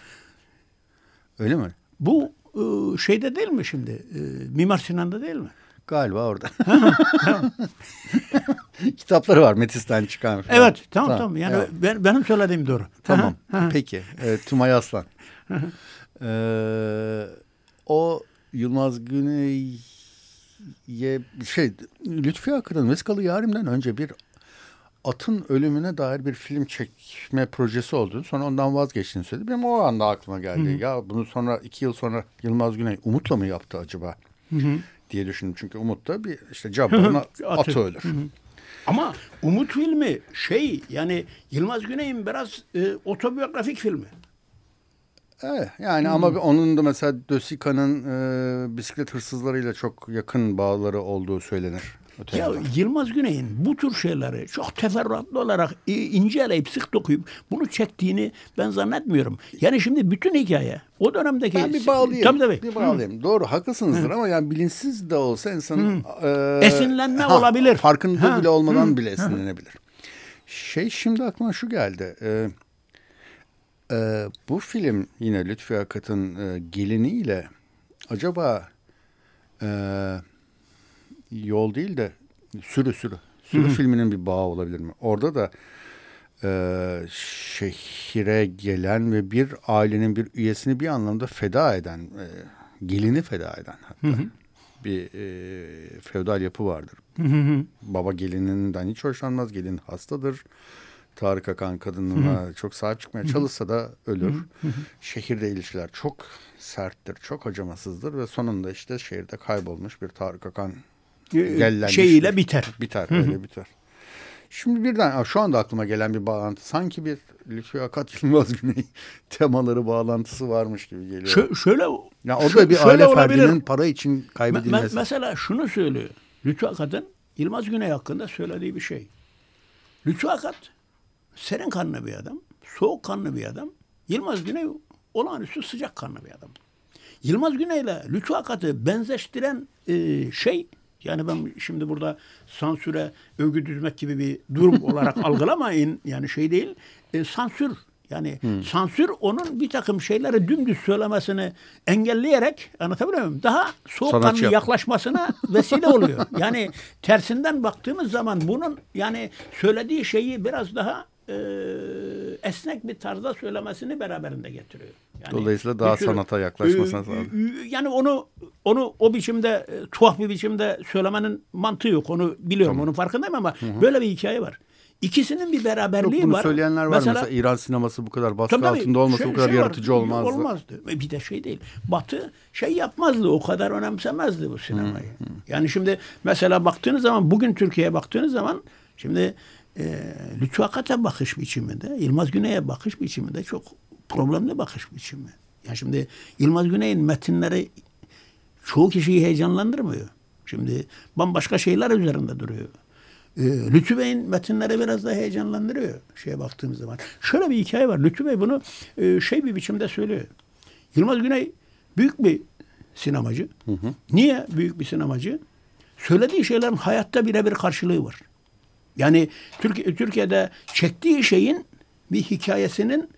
Öyle mi? Bu e, şeyde değil mi şimdi? E, Mimar Sinan'da değil mi? Galiba orada. Kitapları var Metis'ten çıkan. Falan. Evet tamam tamam. tamam. Yani evet. ben, benim söylediğim doğru. Tamam. Peki. E, Tümay Aslan. ee, o Yılmaz Güney'e şey Lütfi Akın'ın Vesikalı Yarim'den önce bir atın ölümüne dair bir film çekme projesi olduğunu sonra ondan vazgeçtiğini söyledi. Benim o anda aklıma geldi. Hı hı. Ya bunu sonra iki yıl sonra Yılmaz Güney Umut'la mı yaptı acaba? Hı hı. diye düşündüm. Çünkü Umut da bir işte Cabbar'ın atı ölür. Hı hı. Ama Umut filmi şey yani Yılmaz Güney'in biraz e, otobiyografik filmi. Evet yani hmm. ama onun da mesela Dösika'nın e, bisiklet hırsızlarıyla çok yakın bağları olduğu söylenir. Öte ya Yılmaz Güney'in bu tür şeyleri çok teferruatlı olarak inceleyip sık dokuyup bunu çektiğini ben zannetmiyorum. Yani şimdi bütün hikaye o dönemdeki... Ben bir bağlayayım. Tabii tabii. Bir bağlayayım. Hı. Doğru haklısınızdır Hı. ama yani bilinçsiz de olsa insanın... E, Esinlenme ha, olabilir. Farkında ha. bile olmadan Hı. bile esinlenebilir. Şey şimdi aklıma şu geldi. Ee, e, bu film yine Lütfi Akat'ın e, geliniyle acaba e, yol değil de sürü sürü sürü Hı-hı. filminin bir bağı olabilir mi? Orada da e, şehire gelen ve bir ailenin bir üyesini bir anlamda feda eden, e, gelini feda eden hatta Hı-hı. bir e, feodal yapı vardır. Hı-hı. Baba gelininden hiç hoşlanmaz, gelin hastadır. Tarık Akan kadınına Hı-hı. çok sahip çıkmaya çalışsa da ölür. Hı-hı. Şehirde ilişkiler çok serttir, çok acımasızdır ve sonunda işte şehirde kaybolmuş bir Tarık Akan gellenmiş. Şeyiyle biter. Biter, Hı-hı. öyle biter. Şimdi birden şu anda aklıma gelen bir bağlantı. Sanki bir Lütfi Akat Yılmaz Güney temaları bağlantısı varmış gibi geliyor. Ş- şöyle ya o da bir aile ferdinin para için kaybedilmesi. Me- mesela şunu söylüyor. Lütfi Akat'ın Yılmaz Güney hakkında söylediği bir şey. Lütfi Akat serin kanlı bir adam, soğuk kanlı bir adam. Yılmaz Güney olağanüstü sıcak kanlı bir adam. Yılmaz Güney ile Lütfü Akat'ı benzeştiren e, şey yani ben şimdi burada sansüre övgü düzmek gibi bir durum olarak algılamayın. Yani şey değil. E, sansür Yani hmm. sansür onun bir takım şeyleri dümdüz söylemesini engelleyerek anlatabiliyor muyum? Daha soğukkanlı yaklaşmasına vesile oluyor. Yani tersinden baktığımız zaman bunun yani söylediği şeyi biraz daha e, esnek bir tarzda söylemesini beraberinde getiriyor. Yani Dolayısıyla daha sürü, sanata yaklaşmasına e, sağlıyor. Yani onu onu o biçimde e, tuhaf bir biçimde söylemenin mantığı yok. Onu biliyorum. Tamam. Onun farkındayım ama Hı-hı. böyle bir hikaye var. İkisinin bir beraberliği Yok, bunu var. söyleyenler var mesela, mesela İran sineması bu kadar baskı tabii, altında olmasa şey, bu kadar şey yaratıcı var, olmazdı. Olmazdı. E, bir de şey değil. Batı şey yapmazdı. O kadar önemsemezdi bu sinemayı. Hı, hı. Yani şimdi mesela baktığınız zaman bugün Türkiye'ye baktığınız zaman şimdi e, Lütfü Akat'a bakış biçiminde, Yılmaz Güney'e bakış biçiminde çok problemli bakış biçimi. Yani şimdi Yılmaz Güney'in metinleri çoğu kişiyi heyecanlandırmıyor. Şimdi bambaşka şeyler üzerinde duruyor. E, Lütfü Bey'in metinleri biraz da heyecanlandırıyor şeye baktığımız zaman. Şöyle bir hikaye var. Lütfü Bey bunu e, şey bir biçimde söylüyor. Yılmaz Güney büyük bir sinemacı. Hı hı. Niye büyük bir sinemacı? Söylediği şeylerin hayatta birebir karşılığı var. Yani Türkiye, Türkiye'de çektiği şeyin bir hikayesinin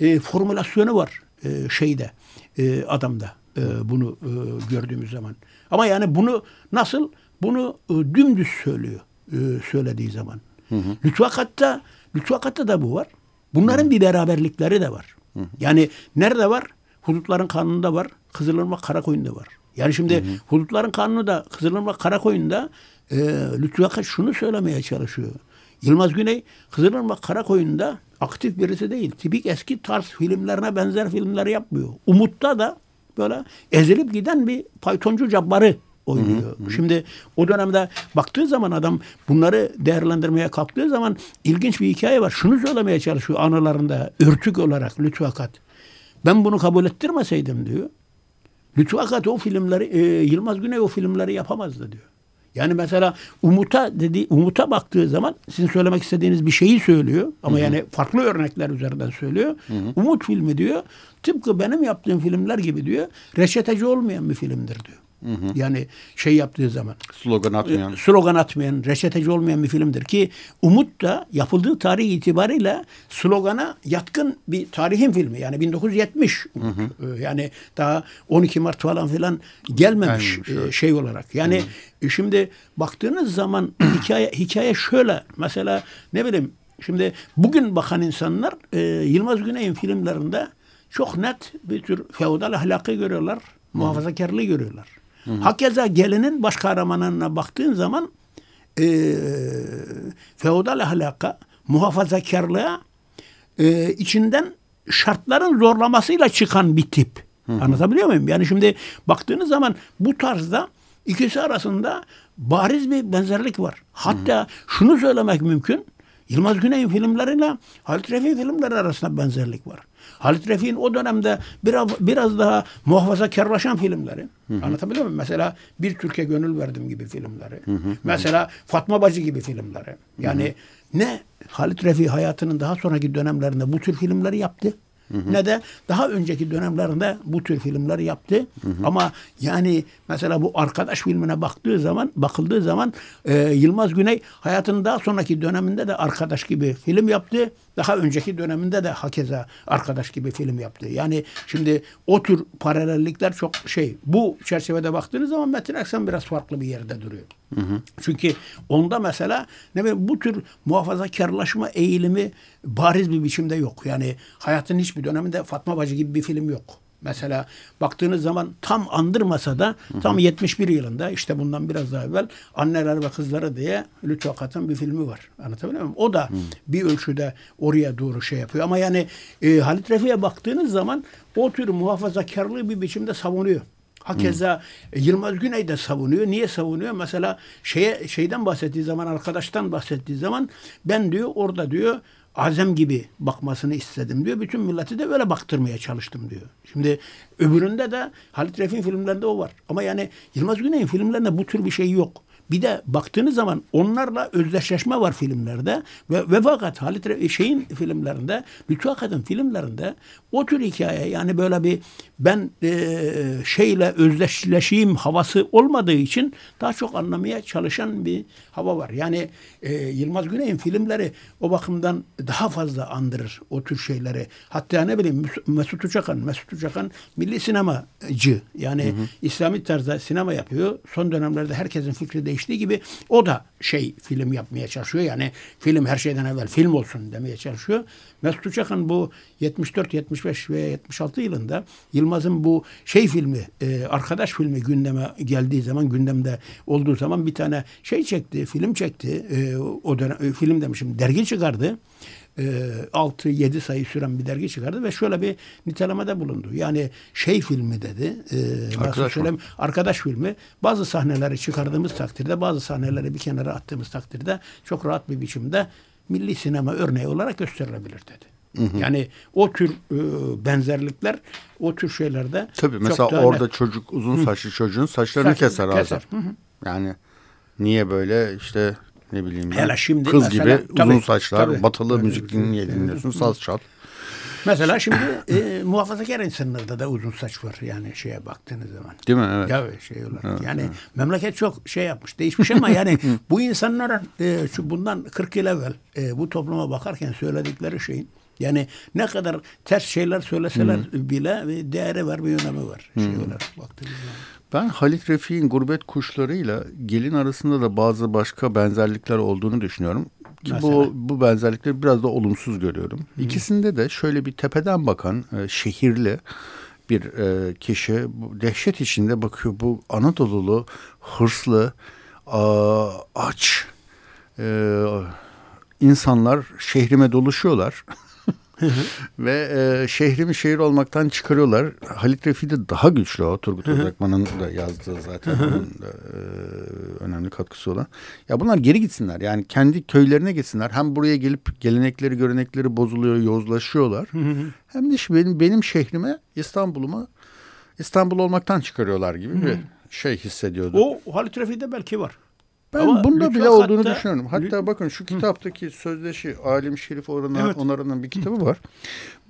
e, formülasyonu var e, şeyde e, adamda e, bunu e, gördüğümüz zaman. Ama yani bunu nasıl bunu e, dümdüz söylüyor e, söylediği zaman. Hı hı. Lütfakatta Lütfakatta da bu var. Bunların hı. bir beraberlikleri de var. Hı hı. Yani nerede var? Hudutların kanununda var. Kızılırmak Karakoyun'da var. Yani şimdi hı hı. hudutların kanunu da Kızılırmak Karakoyun'da e, Lütfü Akat şunu söylemeye çalışıyor. Yılmaz Güney Kızılırmak Karakoyun'da aktif birisi değil. Tipik eski tarz filmlerine benzer filmler yapmıyor. Umut'ta da böyle ezilip giden bir paytoncu cabbarı oynuyor. Hı hı. Şimdi o dönemde baktığı zaman adam bunları değerlendirmeye kalktığı zaman ilginç bir hikaye var. Şunu söylemeye çalışıyor anılarında örtük olarak Lütfü Akat. Ben bunu kabul ettirmeseydim diyor. Lütfü Akat o filmleri, e, Yılmaz Güney o filmleri yapamazdı diyor. Yani mesela Umut'a dedi Umut'a baktığı zaman sizin söylemek istediğiniz bir şeyi söylüyor ama Hı-hı. yani farklı örnekler üzerinden söylüyor. Hı-hı. Umut filmi diyor tıpkı benim yaptığım filmler gibi diyor reçeteci olmayan bir filmdir diyor. Hı hı. Yani şey yaptığı zaman. Slogan atmayan. E, slogan atmayan, reçeteci olmayan bir filmdir ki Umut da yapıldığı tarih itibariyle slogana yatkın bir tarihin filmi. Yani 1970 hı hı. E, yani daha 12 Mart falan filan gelmemiş Gelmemiş, e, şey olarak. Yani hı hı. Şimdi baktığınız zaman hikaye hikaye şöyle. Mesela ne bileyim şimdi bugün bakan insanlar e, Yılmaz Güney'in filmlerinde çok net bir tür feodal ahlakı görüyorlar, muhafazakarlığı görüyorlar. Hı hı. Hakeza gelinin baş kahramanına baktığın zaman e, feodal ahlaka, muhafazakarlığa e, içinden şartların zorlamasıyla çıkan bir tip. Hı hı. Anlatabiliyor muyum? Yani şimdi baktığınız zaman bu tarzda ikisi arasında bariz bir benzerlik var. Hatta hı şunu söylemek mümkün. Yılmaz Güney'in filmleriyle Halit Refi filmleri arasında benzerlik var. Halit Refik'in o dönemde biraz, biraz daha muhafazakarlaşan filmleri. Hı hı. Anlatabiliyor muyum? Mesela Bir Türkiye Gönül Verdim gibi filmleri. Hı hı. Mesela Fatma Bacı gibi filmleri. Yani hı hı. ne Halit Refik hayatının daha sonraki dönemlerinde bu tür filmleri yaptı. Hı hı. ne de daha önceki dönemlerinde bu tür filmleri yaptı. Hı hı. Ama yani mesela bu arkadaş filmine baktığı zaman bakıldığı zaman e, Yılmaz Güney hayatının daha sonraki döneminde de arkadaş gibi film yaptı. Daha önceki döneminde de hakeza arkadaş gibi film yaptı. Yani şimdi o tür paralellikler çok şey. Bu çerçevede baktığınız zaman Metin Aksan biraz farklı bir yerde duruyor. Hı hı. Çünkü onda mesela ne bileyim, bu tür muhafazakarlaşma eğilimi bariz bir biçimde yok. Yani hayatın hiçbir döneminde Fatma Bacı gibi bir film yok. Mesela baktığınız zaman tam andırmasa da tam 71 yılında işte bundan biraz daha evvel Anneler ve Kızları diye Lütfü Akat'ın bir filmi var. Anlatabiliyor muyum? O da Hı. bir ölçüde oraya doğru şey yapıyor. Ama yani e, Halit Refik'e baktığınız zaman o tür muhafazakarlığı bir biçimde savunuyor. Hakeza Hı. Yılmaz Güney de savunuyor. Niye savunuyor? Mesela şeye şeyden bahsettiği zaman arkadaştan bahsettiği zaman ben diyor orada diyor Azem gibi bakmasını istedim diyor. Bütün milleti de öyle baktırmaya çalıştım diyor. Şimdi öbüründe de Halit Refik'in filmlerinde o var. Ama yani Yılmaz Güney'in filmlerinde bu tür bir şey yok. Bir de baktığınız zaman onlarla özdeşleşme var filmlerde ve, ve fakat Halit şeyin filmlerinde Lütfü Akad'ın filmlerinde o tür hikaye yani böyle bir ben e, şeyle özdeşleşeyim havası olmadığı için daha çok anlamaya çalışan bir hava var. Yani e, Yılmaz Güney'in filmleri o bakımdan daha fazla andırır o tür şeyleri. Hatta ne bileyim Mesut Uçakan, Mesut Uçakan milli sinemacı. Yani hı hı. İslami tarzda sinema yapıyor. Son dönemlerde herkesin fikri değiştiği gibi o da şey film yapmaya çalışıyor. Yani film her şeyden evvel film olsun demeye çalışıyor. Mesut Uçak'ın bu 74, 75 ve 76 yılında Yılmaz'ın bu şey filmi, e, arkadaş filmi gündeme geldiği zaman, gündemde olduğu zaman bir tane şey çekti, film çekti. E, o dönem e, film demişim, dergi çıkardı. E, 6-7 sayı süren bir dergi çıkardı ve şöyle bir nitelemede bulundu. Yani şey filmi dedi. E, arkadaş, söyleyeyim, arkadaş filmi. Bazı sahneleri çıkardığımız takdirde, bazı sahneleri bir kenara attığımız takdirde çok rahat bir biçimde milli sinema örneği olarak gösterilebilir dedi. Hı hı. Yani o tür e, benzerlikler, o tür şeylerde Tabii mesela orada net. çocuk uzun saçlı hı. çocuğun saçlarını Saç, keser, keser. Hı hı. Yani niye böyle işte ne bileyim Hele şimdi kız mesela, gibi tabii, uzun saçlar, tabii, batılı tabii, müzik dinliyorsun, saz çal. Mesela şimdi e, muhafazakar insanlarda da uzun saç var yani şeye baktığınız zaman. Değil mi? Evet. Ya şey olarak. Evet, yani evet. memleket çok şey yapmış, değişmiş ama yani bu insanların e, şu bundan 40 yıl evvel e, bu topluma bakarken söyledikleri şeyin yani ne kadar ters şeyler söyleseler hmm. bile bir değeri var, bir önemi var. Şey olarak baktığınız zaman. Ben Halit Refik'in Gurbet Kuşları'yla Gelin arasında da bazı başka benzerlikler olduğunu düşünüyorum. Ki bu bu benzerlikleri biraz da olumsuz görüyorum. Hı. İkisinde de şöyle bir tepeden bakan e, şehirli bir e, kişi bu dehşet içinde bakıyor bu Anadolu'lu hırslı a, aç e, insanlar şehrime doluşuyorlar. Ve e, şehrimi şehir olmaktan çıkarıyorlar. Halit Refi de daha güçlü o. Turgut Özakman'ın da yazdığı zaten onun da, e, önemli katkısı olan. Ya bunlar geri gitsinler. Yani kendi köylerine gitsinler. Hem buraya gelip gelenekleri, görenekleri bozuluyor, yozlaşıyorlar. hem de benim, benim şehrime, İstanbul'uma İstanbul olmaktan çıkarıyorlar gibi bir şey hissediyordu. O Halit Refi'de belki var. Ben Ama bunda bile olduğunu hatta, düşünüyorum. Hatta bakın şu kitaptaki sözdeşi Alim Şerif Orhan'a evet. onarının bir kitabı var.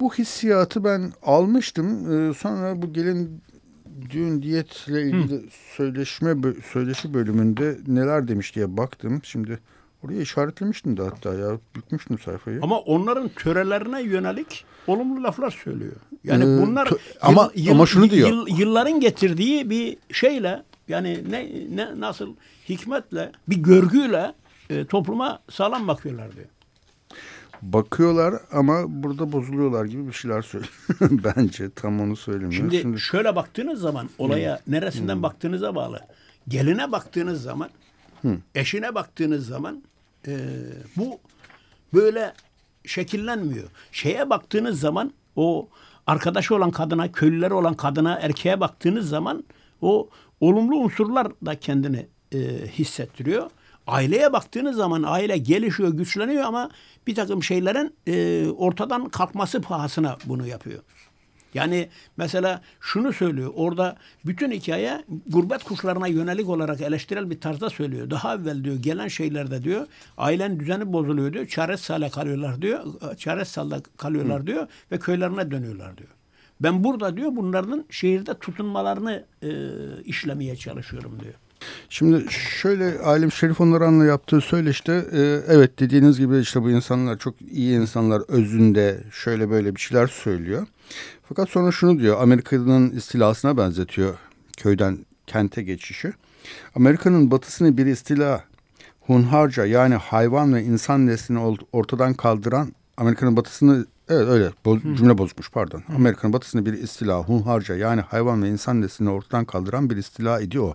Bu hissiyatı ben almıştım. Ee, sonra bu gelin düğün diyetle ilgili Hı. söyleşme söyleşi bölümünde neler demiş diye baktım. Şimdi oraya işaretlemiştim de hatta ya bükmüştüm sayfayı. Ama onların törelerine yönelik olumlu laflar söylüyor. Yani ee, bunlar ama yıl, ama şunu diyor. Yıl, yılların getirdiği bir şeyle yani ne, ne nasıl hikmetle, bir görgüyle e, topluma sağlam bakıyorlar diyor. Bakıyorlar ama burada bozuluyorlar gibi bir şeyler söylüyor. Bence tam onu söylemiyor. Şimdi, Şimdi şöyle baktığınız zaman olaya hmm. neresinden hmm. baktığınıza bağlı. Geline baktığınız zaman, hmm. eşine baktığınız zaman e, bu böyle şekillenmiyor. Şeye baktığınız zaman o arkadaşı olan kadına, köylüleri olan kadına, erkeğe baktığınız zaman o olumlu unsurlar da kendini e, hissettiriyor. Aileye baktığınız zaman aile gelişiyor, güçleniyor ama bir takım şeylerin e, ortadan kalkması pahasına bunu yapıyor. Yani mesela şunu söylüyor. Orada bütün hikaye gurbet kuşlarına yönelik olarak eleştirel bir tarzda söylüyor. Daha evvel diyor gelen şeylerde diyor ailen düzeni bozuluyor diyor. Çaresiz hale kalıyorlar diyor. Çaresiz halde kalıyorlar Hı. diyor ve köylerine dönüyorlar diyor. Ben burada diyor bunların şehirde tutunmalarını e, işlemeye çalışıyorum diyor. Şimdi şöyle Alim Şerif Onaran'la yaptığı söyleşte e, evet dediğiniz gibi işte bu insanlar çok iyi insanlar özünde şöyle böyle bir şeyler söylüyor. Fakat sonra şunu diyor Amerika'nın istilasına benzetiyor köyden kente geçişi. Amerika'nın batısını bir istila hunharca yani hayvan ve insan neslini ortadan kaldıran Amerika'nın batısını Evet öyle. Bo cümle bozmuş pardon. Amerika'nın batısını bir istila, hunharca yani hayvan ve insan neslini ortadan kaldıran bir istila ediyor.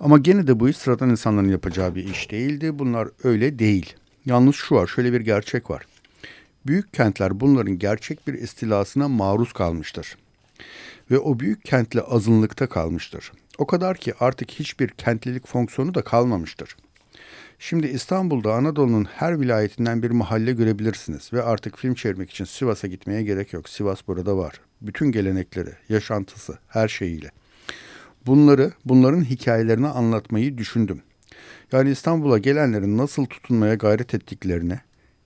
Ama gene de bu iş sıradan insanların yapacağı bir iş değildi. Bunlar öyle değil. Yalnız şu var, şöyle bir gerçek var. Büyük kentler bunların gerçek bir istilasına maruz kalmıştır. Ve o büyük kentle azınlıkta kalmıştır. O kadar ki artık hiçbir kentlilik fonksiyonu da kalmamıştır. Şimdi İstanbul'da Anadolu'nun her vilayetinden bir mahalle görebilirsiniz ve artık film çevirmek için Sivas'a gitmeye gerek yok. Sivas burada var. Bütün gelenekleri, yaşantısı, her şeyiyle. Bunları, bunların hikayelerini anlatmayı düşündüm. Yani İstanbul'a gelenlerin nasıl tutunmaya gayret ettiklerini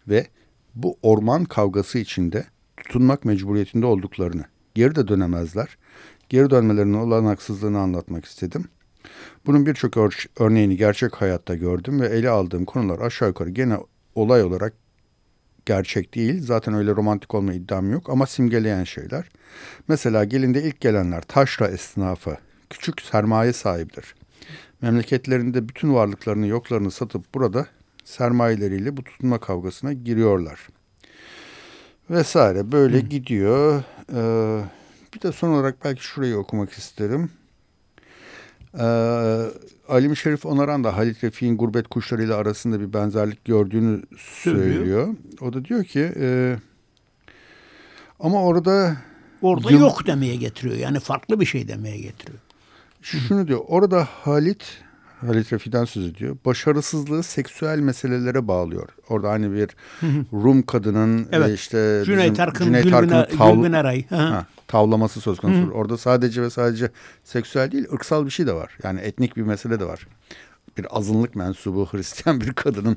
ve bu orman kavgası içinde tutunmak mecburiyetinde olduklarını, geri de dönemezler, geri dönmelerinin olanaksızlığını anlatmak istedim. Bunun birçok örneğini gerçek hayatta gördüm ve ele aldığım konular aşağı yukarı gene olay olarak gerçek değil. Zaten öyle romantik olma iddiam yok ama simgeleyen şeyler. Mesela gelinde ilk gelenler taşra esnafı, küçük sermaye sahibidir. Memleketlerinde bütün varlıklarını yoklarını satıp burada sermayeleriyle bu tutunma kavgasına giriyorlar. Vesaire böyle Hı. gidiyor. Ee, bir de son olarak belki şurayı okumak isterim. Ee, Alim Şerif Onaran da Halit Refik'in gurbet kuşlarıyla arasında bir benzerlik gördüğünü söylüyor. söylüyor. O da diyor ki e, ama orada orada yıl, yok demeye getiriyor. Yani farklı bir şey demeye getiriyor. Şunu diyor. Orada Halit Halit Refik'ten söz ediyor. Başarısızlığı seksüel meselelere bağlıyor. Orada hani bir Rum kadının evet. işte Cüneyt Arkın, Cüneyt Arkın tav, Gülbin. Ha, tavlaması söz konusu. Hı. Orada sadece ve sadece seksüel değil ırksal bir şey de var. Yani etnik bir mesele de var. Bir azınlık mensubu Hristiyan bir kadının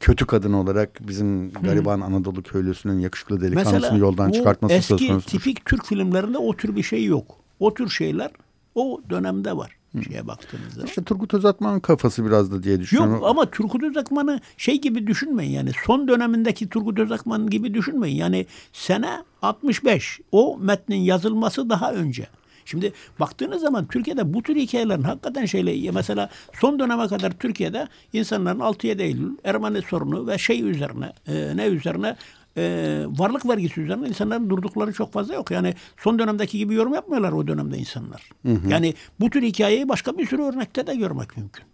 kötü kadın olarak bizim gariban Anadolu köylüsünün yakışıklı delikanlısını Mesela, yoldan çıkartması söz konusu. Eski tipik Türk filmlerinde o tür bir şey yok. O tür şeyler o dönemde var şeye baktığınızda. İşte Turgut Özakman'ın kafası biraz da diye düşünüyorum. Yok ama Turgut Özakman'ı şey gibi düşünmeyin yani son dönemindeki Turgut Özakman gibi düşünmeyin. Yani sene 65 o metnin yazılması daha önce. Şimdi baktığınız zaman Türkiye'de bu tür hikayelerin hakikaten şeyle mesela son döneme kadar Türkiye'de insanların 6-7 Eylül Ermeni sorunu ve şey üzerine e, ne üzerine e, varlık vergisi üzerine insanların durdukları çok fazla yok. Yani son dönemdeki gibi yorum yapmıyorlar o dönemde insanlar. Hı hı. Yani bu tür hikayeyi başka bir sürü örnekte de görmek mümkün.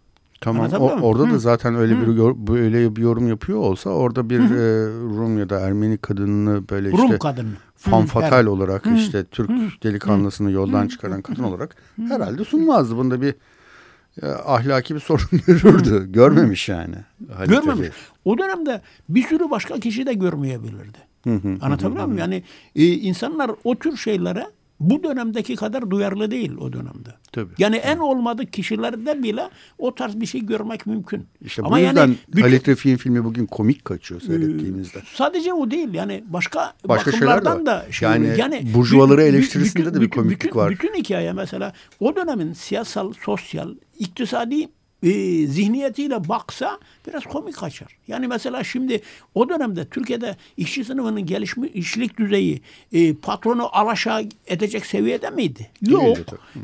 Tamam. O, orada Hı. da zaten öyle Hı. bir böyle bir yorum yapıyor olsa orada bir e, Rum ya da Ermeni kadınını böyle Rum işte kadını. fanfatal Hı. olarak Hı. işte Türk Hı. delikanlısını yoldan çıkaran kadın olarak Hı. herhalde sunmazdı. Bunda bir ahlaki bir sorun görürdü. Görmemiş yani. Halit Görmemiş. Efe. O dönemde bir sürü başka kişi de görmeyebilirdi. Anlatabiliyor muyum? Yani e, insanlar o tür şeylere bu dönemdeki kadar duyarlı değil o dönemde. Tabii. Yani en olmadık kişilerde bile o tarz bir şey görmek mümkün. İşte Ama bu yüzden yani bütün, Halit Refik'in filmi bugün komik kaçıyor seyrettiğimizde. Sadece o değil yani başka, başka bakımlardan da şey yani, yani burjuvaları eleştirisinde bütün, de bir komiklik bütün, var. Bütün hikaye mesela o dönemin siyasal, sosyal, iktisadi e, zihniyetiyle baksa biraz komik kaçar. Yani mesela şimdi o dönemde Türkiye'de işçi sınıfının gelişmiş işlik düzeyi e, patronu alaşağı edecek seviyede miydi? Yok.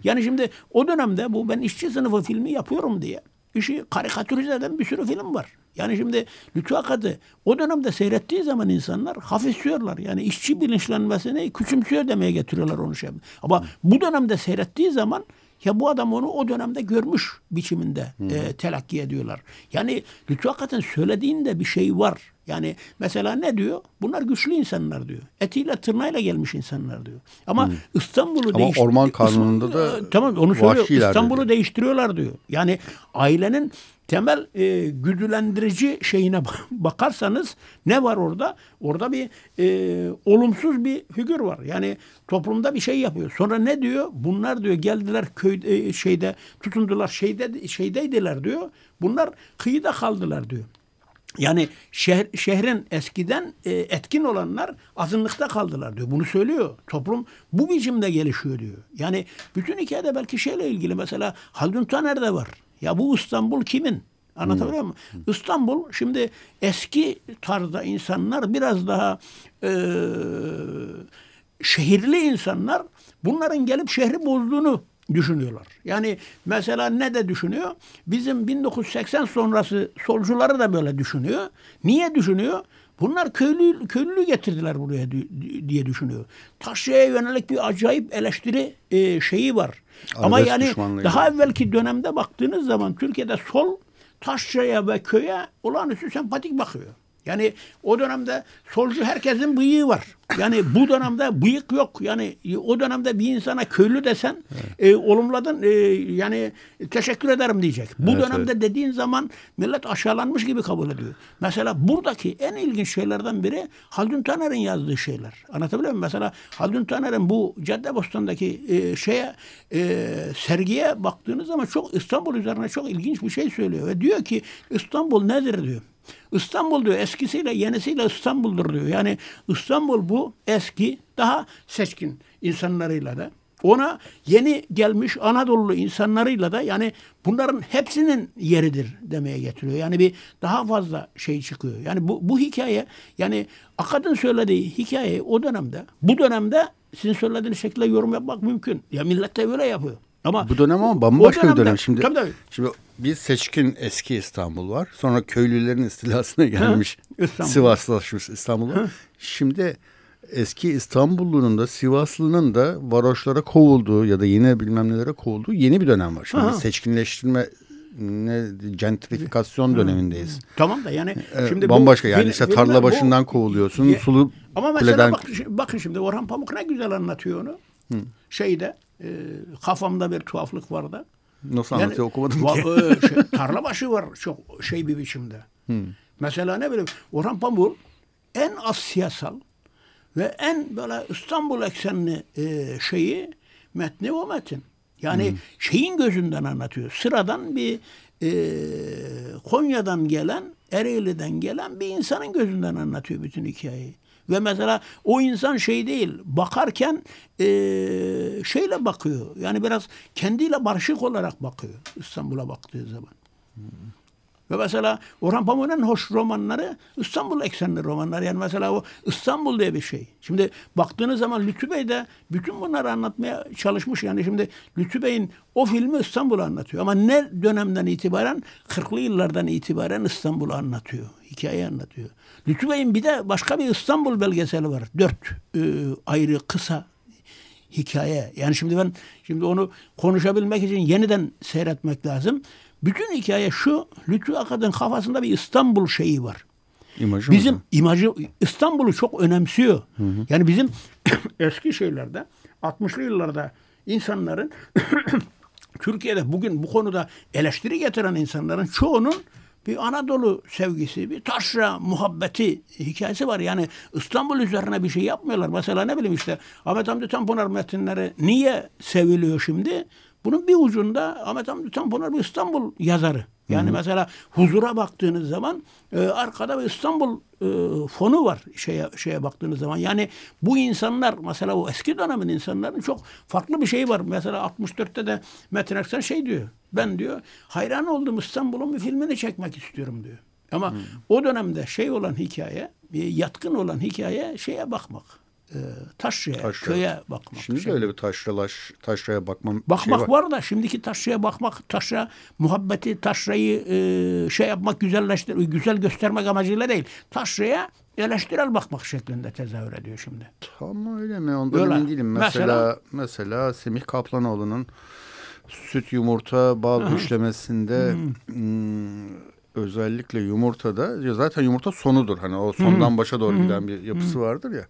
Yani şimdi o dönemde bu ben işçi sınıfı filmi yapıyorum diye işi karikatürize eden bir sürü film var. Yani şimdi Lütfü Akad'ı o dönemde seyrettiği zaman insanlar hafifliyorlar. Yani işçi bilinçlenmesini küçümsüyor demeye getiriyorlar onu şey. Ama bu dönemde seyrettiği zaman ya bu adam onu o dönemde görmüş biçiminde e, telakki ediyorlar. Yani Lütfü Akat'ın söylediğinde bir şey var. Yani mesela ne diyor? Bunlar güçlü insanlar diyor. Etiyle tırnağıyla gelmiş insanlar diyor. Ama hmm. İstanbul'u Ama orman kanununda da e, tamam onu söylüyor. İstanbul'u değiştiriyorlar diyor. Yani ailenin temel e, güdülendirici şeyine bakarsanız ne var orada? Orada bir e, olumsuz bir figür var. Yani toplumda bir şey yapıyor. Sonra ne diyor? Bunlar diyor geldiler köy e, şeyde tutundular şeyde şeydeydiler diyor. Bunlar kıyıda kaldılar diyor. Yani şehir, şehrin eskiden e, etkin olanlar azınlıkta kaldılar diyor. Bunu söylüyor. Toplum bu biçimde gelişiyor diyor. Yani bütün hikayede belki şeyle ilgili mesela Haldun Taner de var. Ya bu İstanbul kimin? Anlatabiliyor muyum? İstanbul şimdi eski tarzda insanlar biraz daha e, şehirli insanlar bunların gelip şehri bozduğunu düşünüyorlar. Yani mesela ne de düşünüyor? Bizim 1980 sonrası solcuları da böyle düşünüyor. Niye düşünüyor? Bunlar köylü, köylülü getirdiler buraya diye düşünüyor. Taşra'ya yönelik bir acayip eleştiri e, şeyi var. Arabesk Ama yani daha evvelki dönemde baktığınız zaman Türkiye'de sol Taşra'ya ve köye olağanüstü sempatik bakıyor. Yani o dönemde solcu herkesin bıyığı var. Yani bu dönemde bıyık yok. Yani o dönemde bir insana köylü desen evet. e, olumladın e, yani teşekkür ederim diyecek. Bu evet, dönemde evet. dediğin zaman millet aşağılanmış gibi kabul ediyor. Mesela buradaki en ilginç şeylerden biri Haldun Taner'in yazdığı şeyler. Anlatabiliyor muyum? Mesela Haldun Taner'in bu Caddebostan'daki e, şeye e, sergiye baktığınız zaman çok İstanbul üzerine çok ilginç bir şey söylüyor ve diyor ki İstanbul nedir diyor. İstanbul diyor eskisiyle yenisiyle İstanbul'dur diyor. Yani İstanbul bu eski daha seçkin insanlarıyla da ona yeni gelmiş Anadolu insanlarıyla da yani bunların hepsinin yeridir demeye getiriyor. Yani bir daha fazla şey çıkıyor. Yani bu, bu hikaye yani Akad'ın söylediği hikaye o dönemde bu dönemde sizin söylediğiniz şekilde yorum yapmak mümkün. Ya millet de öyle yapıyor. Ama bu dönem ama bambaşka dönemde, bir dönem. Şimdi, tabii, tabii. şimdi bir seçkin eski İstanbul var. Sonra köylülerin istilasına gelmiş İstanbul. Sivaslaşmış İstanbul var. Şimdi eski İstanbullunun da Sivaslı'nın da varoşlara kovulduğu ya da yine bilmem nelere kovulduğu yeni bir dönem var. Şimdi ha. seçkinleştirme ne gentrifikasyon dönemindeyiz. Tamam da yani ee, şimdi bambaşka bu, yani işte tarla başından bu, kovuluyorsun. Ye, sulu ama mesela kuleden... bak, bakın şimdi Orhan Pamuk ne güzel anlatıyor onu. Hı. Şeyde e, kafamda bir tuhaflık var da. Nasıl yani, anlatıyor okumadım va, ki. E, şey, tarla başı var çok şey bir biçimde. Hı. Mesela ne bileyim Orhan Pamuk en az siyasal ve en böyle İstanbul eksenli e, şeyi metni o metin. Yani hmm. şeyin gözünden anlatıyor. Sıradan bir e, Konya'dan gelen, Ereğli'den gelen bir insanın gözünden anlatıyor bütün hikayeyi. Ve mesela o insan şey değil, bakarken e, şeyle bakıyor. Yani biraz kendiyle barışık olarak bakıyor İstanbul'a baktığı zaman. Ve mesela Orhan Pamuk'un hoş romanları İstanbul eksenli romanlar. Yani mesela o İstanbul diye bir şey. Şimdi baktığınız zaman Lütfü Bey de bütün bunları anlatmaya çalışmış. Yani şimdi Lütfü Bey'in o filmi İstanbul'u anlatıyor. Ama ne dönemden itibaren? 40'lı yıllardan itibaren İstanbul'u anlatıyor. Hikaye anlatıyor. Lütfü Bey'in bir de başka bir İstanbul belgeseli var. Dört e, ayrı kısa hikaye. Yani şimdi ben şimdi onu konuşabilmek için yeniden seyretmek lazım. Bütün hikaye şu. Lütfü Akad'ın kafasında bir İstanbul şeyi var. İmajı bizim mı? imajı İstanbul'u çok önemsiyor. Hı hı. Yani bizim eski şeylerde 60'lı yıllarda insanların Türkiye'de bugün bu konuda eleştiri getiren insanların çoğunun bir Anadolu sevgisi, bir taşra muhabbeti hikayesi var. Yani İstanbul üzerine bir şey yapmıyorlar. Mesela ne bileyim işte Ahmet Hamdi Tanpınar metinleri niye seviliyor şimdi? Bunun bir ucunda Ahmet Hamdi Tanpınar bir İstanbul yazarı. Yani Hı-hı. mesela huzura baktığınız zaman e, arkada bir İstanbul e, fonu var şeye şeye baktığınız zaman. Yani bu insanlar mesela o eski dönemin insanların çok farklı bir şey var. Mesela 64'te de Metin Aksan şey diyor. Ben diyor hayran oldum İstanbul'un bir filmini çekmek istiyorum diyor. Ama Hı. o dönemde şey olan hikaye, yatkın olan hikaye şeye bakmak e, taşraya, köye bakmak. Şimdi şey. de öyle bir taşralaş, taşraya bakmam Bakmak şey var. var da şimdiki taşraya bakmak, taşra muhabbeti, taşrayı e, şey yapmak, güzelleştir, güzel göstermek amacıyla değil. Taşraya eleştirel bakmak şeklinde tezahür ediyor şimdi. Tam öyle mi? Ondan öyle. emin değilim. Mesela, mesela, mesela Semih Kaplanoğlu'nun süt yumurta bal Aha. üçlemesinde hmm, özellikle yumurtada zaten yumurta sonudur. Hani o sondan başa doğru giden bir yapısı vardır ya.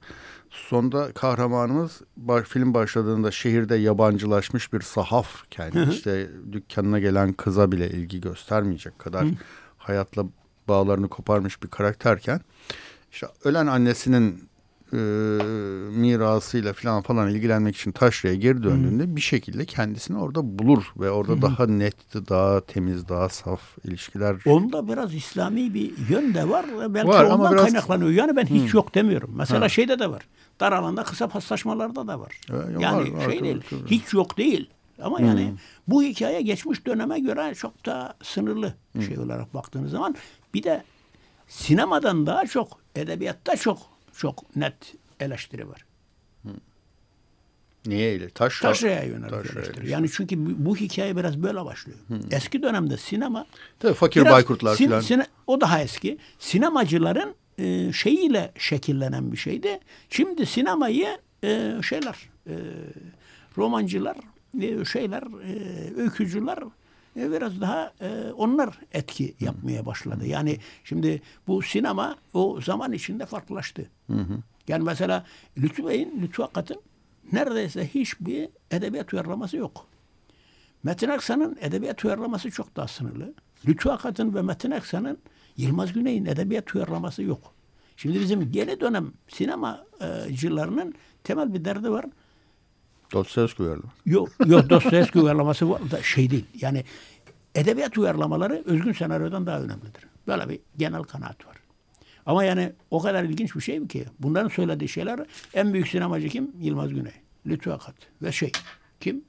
Sonda kahramanımız film başladığında şehirde yabancılaşmış bir sahaf kendi hı işte dükkanına gelen kıza bile ilgi göstermeyecek kadar hı. hayatla bağlarını koparmış bir karakterken işte ölen annesinin e, mirasıyla falan falan ilgilenmek için taşraya geri döndüğünde hmm. bir şekilde kendisini orada bulur ve orada hmm. daha net, daha temiz, daha saf ilişkiler. Onda biraz İslami bir yön de var ve belki var, ondan biraz... kaynaklanıyor. Yani ben hiç hmm. yok demiyorum. Mesela ha. şeyde de var. Dar alanda kısa paslaşmalarda da var. E, yani var, şey var, değil. Tabii. Hiç yok değil. Ama hmm. yani bu hikaye geçmiş döneme göre çok da sınırlı hmm. şey olarak baktığınız zaman bir de sinemadan daha çok edebiyatta çok çok net eleştiri var. Niye öyle? Taşra, Taşra'ya yönelik Taşra eleştiri. Yani çünkü bu, bu hikaye biraz böyle başlıyor. Hmm. Eski dönemde sinema... Tabii Fakir biraz, Baykurtlar sin, falan. Sine, o daha eski. Sinemacıların e, şeyiyle şekillenen bir şeydi. Şimdi sinemayı e, şeyler, e, romancılar, e, şeyler, e, öykücüler e, biraz daha e, onlar etki yapmaya başladı. Yani şimdi bu sinema o zaman içinde farklılaştı. Hı hı. Yani mesela Lütfü Bey'in, Lütfü Akat'ın neredeyse hiçbir edebiyat uyarlaması yok. Metin Aksan'ın edebiyat uyarlaması çok daha sınırlı. Lütfü Akat'ın ve Metin Aksan'ın Yılmaz Güney'in edebiyat uyarlaması yok. Şimdi bizim yeni dönem sinemacılarının temel bir derdi var. Dostoyevski uyarlama. Yok, yok Dostoyevski uyarlaması da şey değil. Yani edebiyat uyarlamaları özgün senaryodan daha önemlidir. Böyle bir genel kanaat var. Ama yani o kadar ilginç bir şey ki bunların söylediği şeyler en büyük sinemacı kim? Yılmaz Güney. Lütfü Akat ve şey kim?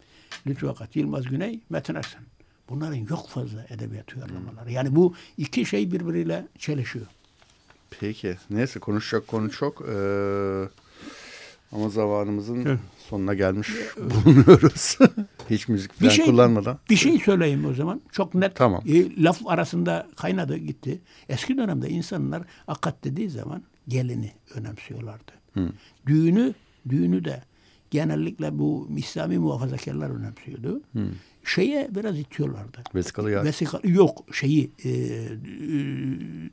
Lütfü Akat, Yılmaz Güney, Metin Aksan. Bunların yok fazla edebiyat uyarlamaları. Yani bu iki şey birbiriyle çelişiyor. Peki. Neyse konuşacak konu çok. Ee, ama zamanımızın sonuna gelmiş bulunuyoruz. Hiç müzik falan bir şey, kullanmadan. Bir şey söyleyeyim o zaman. Çok net. Tamam. E, laf arasında kaynadı gitti. Eski dönemde insanlar akat dediği zaman gelini önemsiyorlardı. Hı. Düğünü düğünü de genellikle bu İslami muhafazakarlar önemsiyordu. Hı. Şeye biraz itiyorlardı. Vesikalı ya. Vesikalı yok şeyi e, e,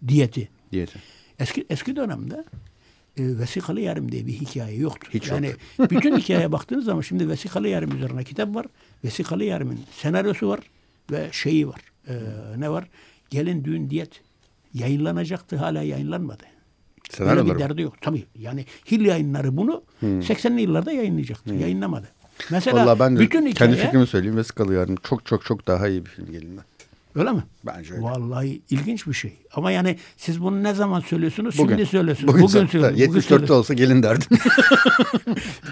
diyeti. Diyeti. Eski eski dönemde e, vesikalı yarım diye bir hikaye yoktur. Hiç yani yok. bütün hikayeye baktığınız zaman şimdi vesikalı yarım üzerine kitap var. Vesikalı yarımın senaryosu var ve şeyi var. E, ne var? Gelin düğün diyet yayınlanacaktı hala yayınlanmadı. Senaryoları Böyle bir derdi yok. Tabii yani Hil yayınları bunu hmm. 80'li yıllarda yayınlayacaktı. Hmm. Yayınlamadı. Mesela Vallahi ben de bütün hikaye, kendi fikrimi söyleyeyim. Vesikalı yarım çok çok çok daha iyi bir film gelinden. Öyle mi? Bence öyle. Vallahi ilginç bir şey. Ama yani siz bunu ne zaman söylüyorsunuz? Bugün. Şimdi söylüyorsunuz. Bugün, Bugün söylüyorsunuz. 74'te olsa gelin derdim.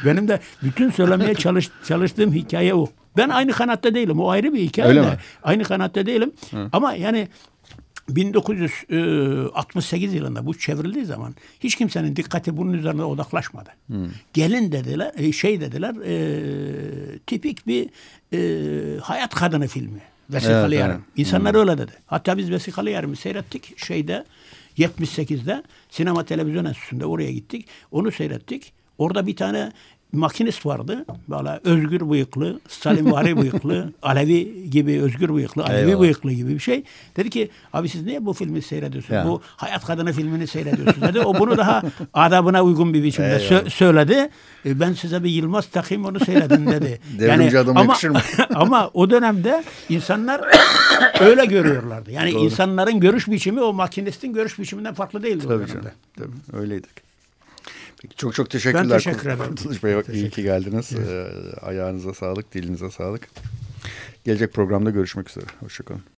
Benim de bütün söylemeye çalış, çalıştığım hikaye o. Ben aynı kanatta değilim. O ayrı bir hikaye. Öyle de. mi? Aynı kanatta değilim. Hı. Ama yani 1968 yılında bu çevrildiği zaman hiç kimsenin dikkati bunun üzerine odaklaşmadı. Hmm. Gelin dediler, e, şey dediler, e, tipik bir e, hayat kadını filmi. Vesikalı evet, yarım. Evet. İnsanlar hmm. öyle dedi. Hatta biz vesikalı yarımı seyrettik şeyde 78'de sinema televizyon enstitüsünde oraya gittik. Onu seyrettik. Orada bir tane makinist vardı. Böyle özgür bıyıklı, Stalinvari bıyıklı, Alevi gibi özgür bıyıklı, Alevi Eyvallah. bıyıklı gibi bir şey. Dedi ki abi siz niye bu filmi seyrediyorsunuz? Ya. Bu Hayat Kadını filmini seyrediyorsunuz dedi. O bunu daha adabına uygun bir biçimde sö- söyledi. E, ben size bir Yılmaz takayım onu seyredin dedi. Yani, adam ama, ama o dönemde insanlar öyle görüyorlardı. Yani Doğru. insanların görüş biçimi o makinistin görüş biçiminden farklı değildi Tabii. Canım. Tabii, öyleydik. Peki, çok çok teşekkürler. Ben teşekkür ederim. Kurtuluş Bey iyi ki geldiniz. Evet. Ee, ayağınıza sağlık, dilinize sağlık. Gelecek programda görüşmek üzere. Hoşçakalın.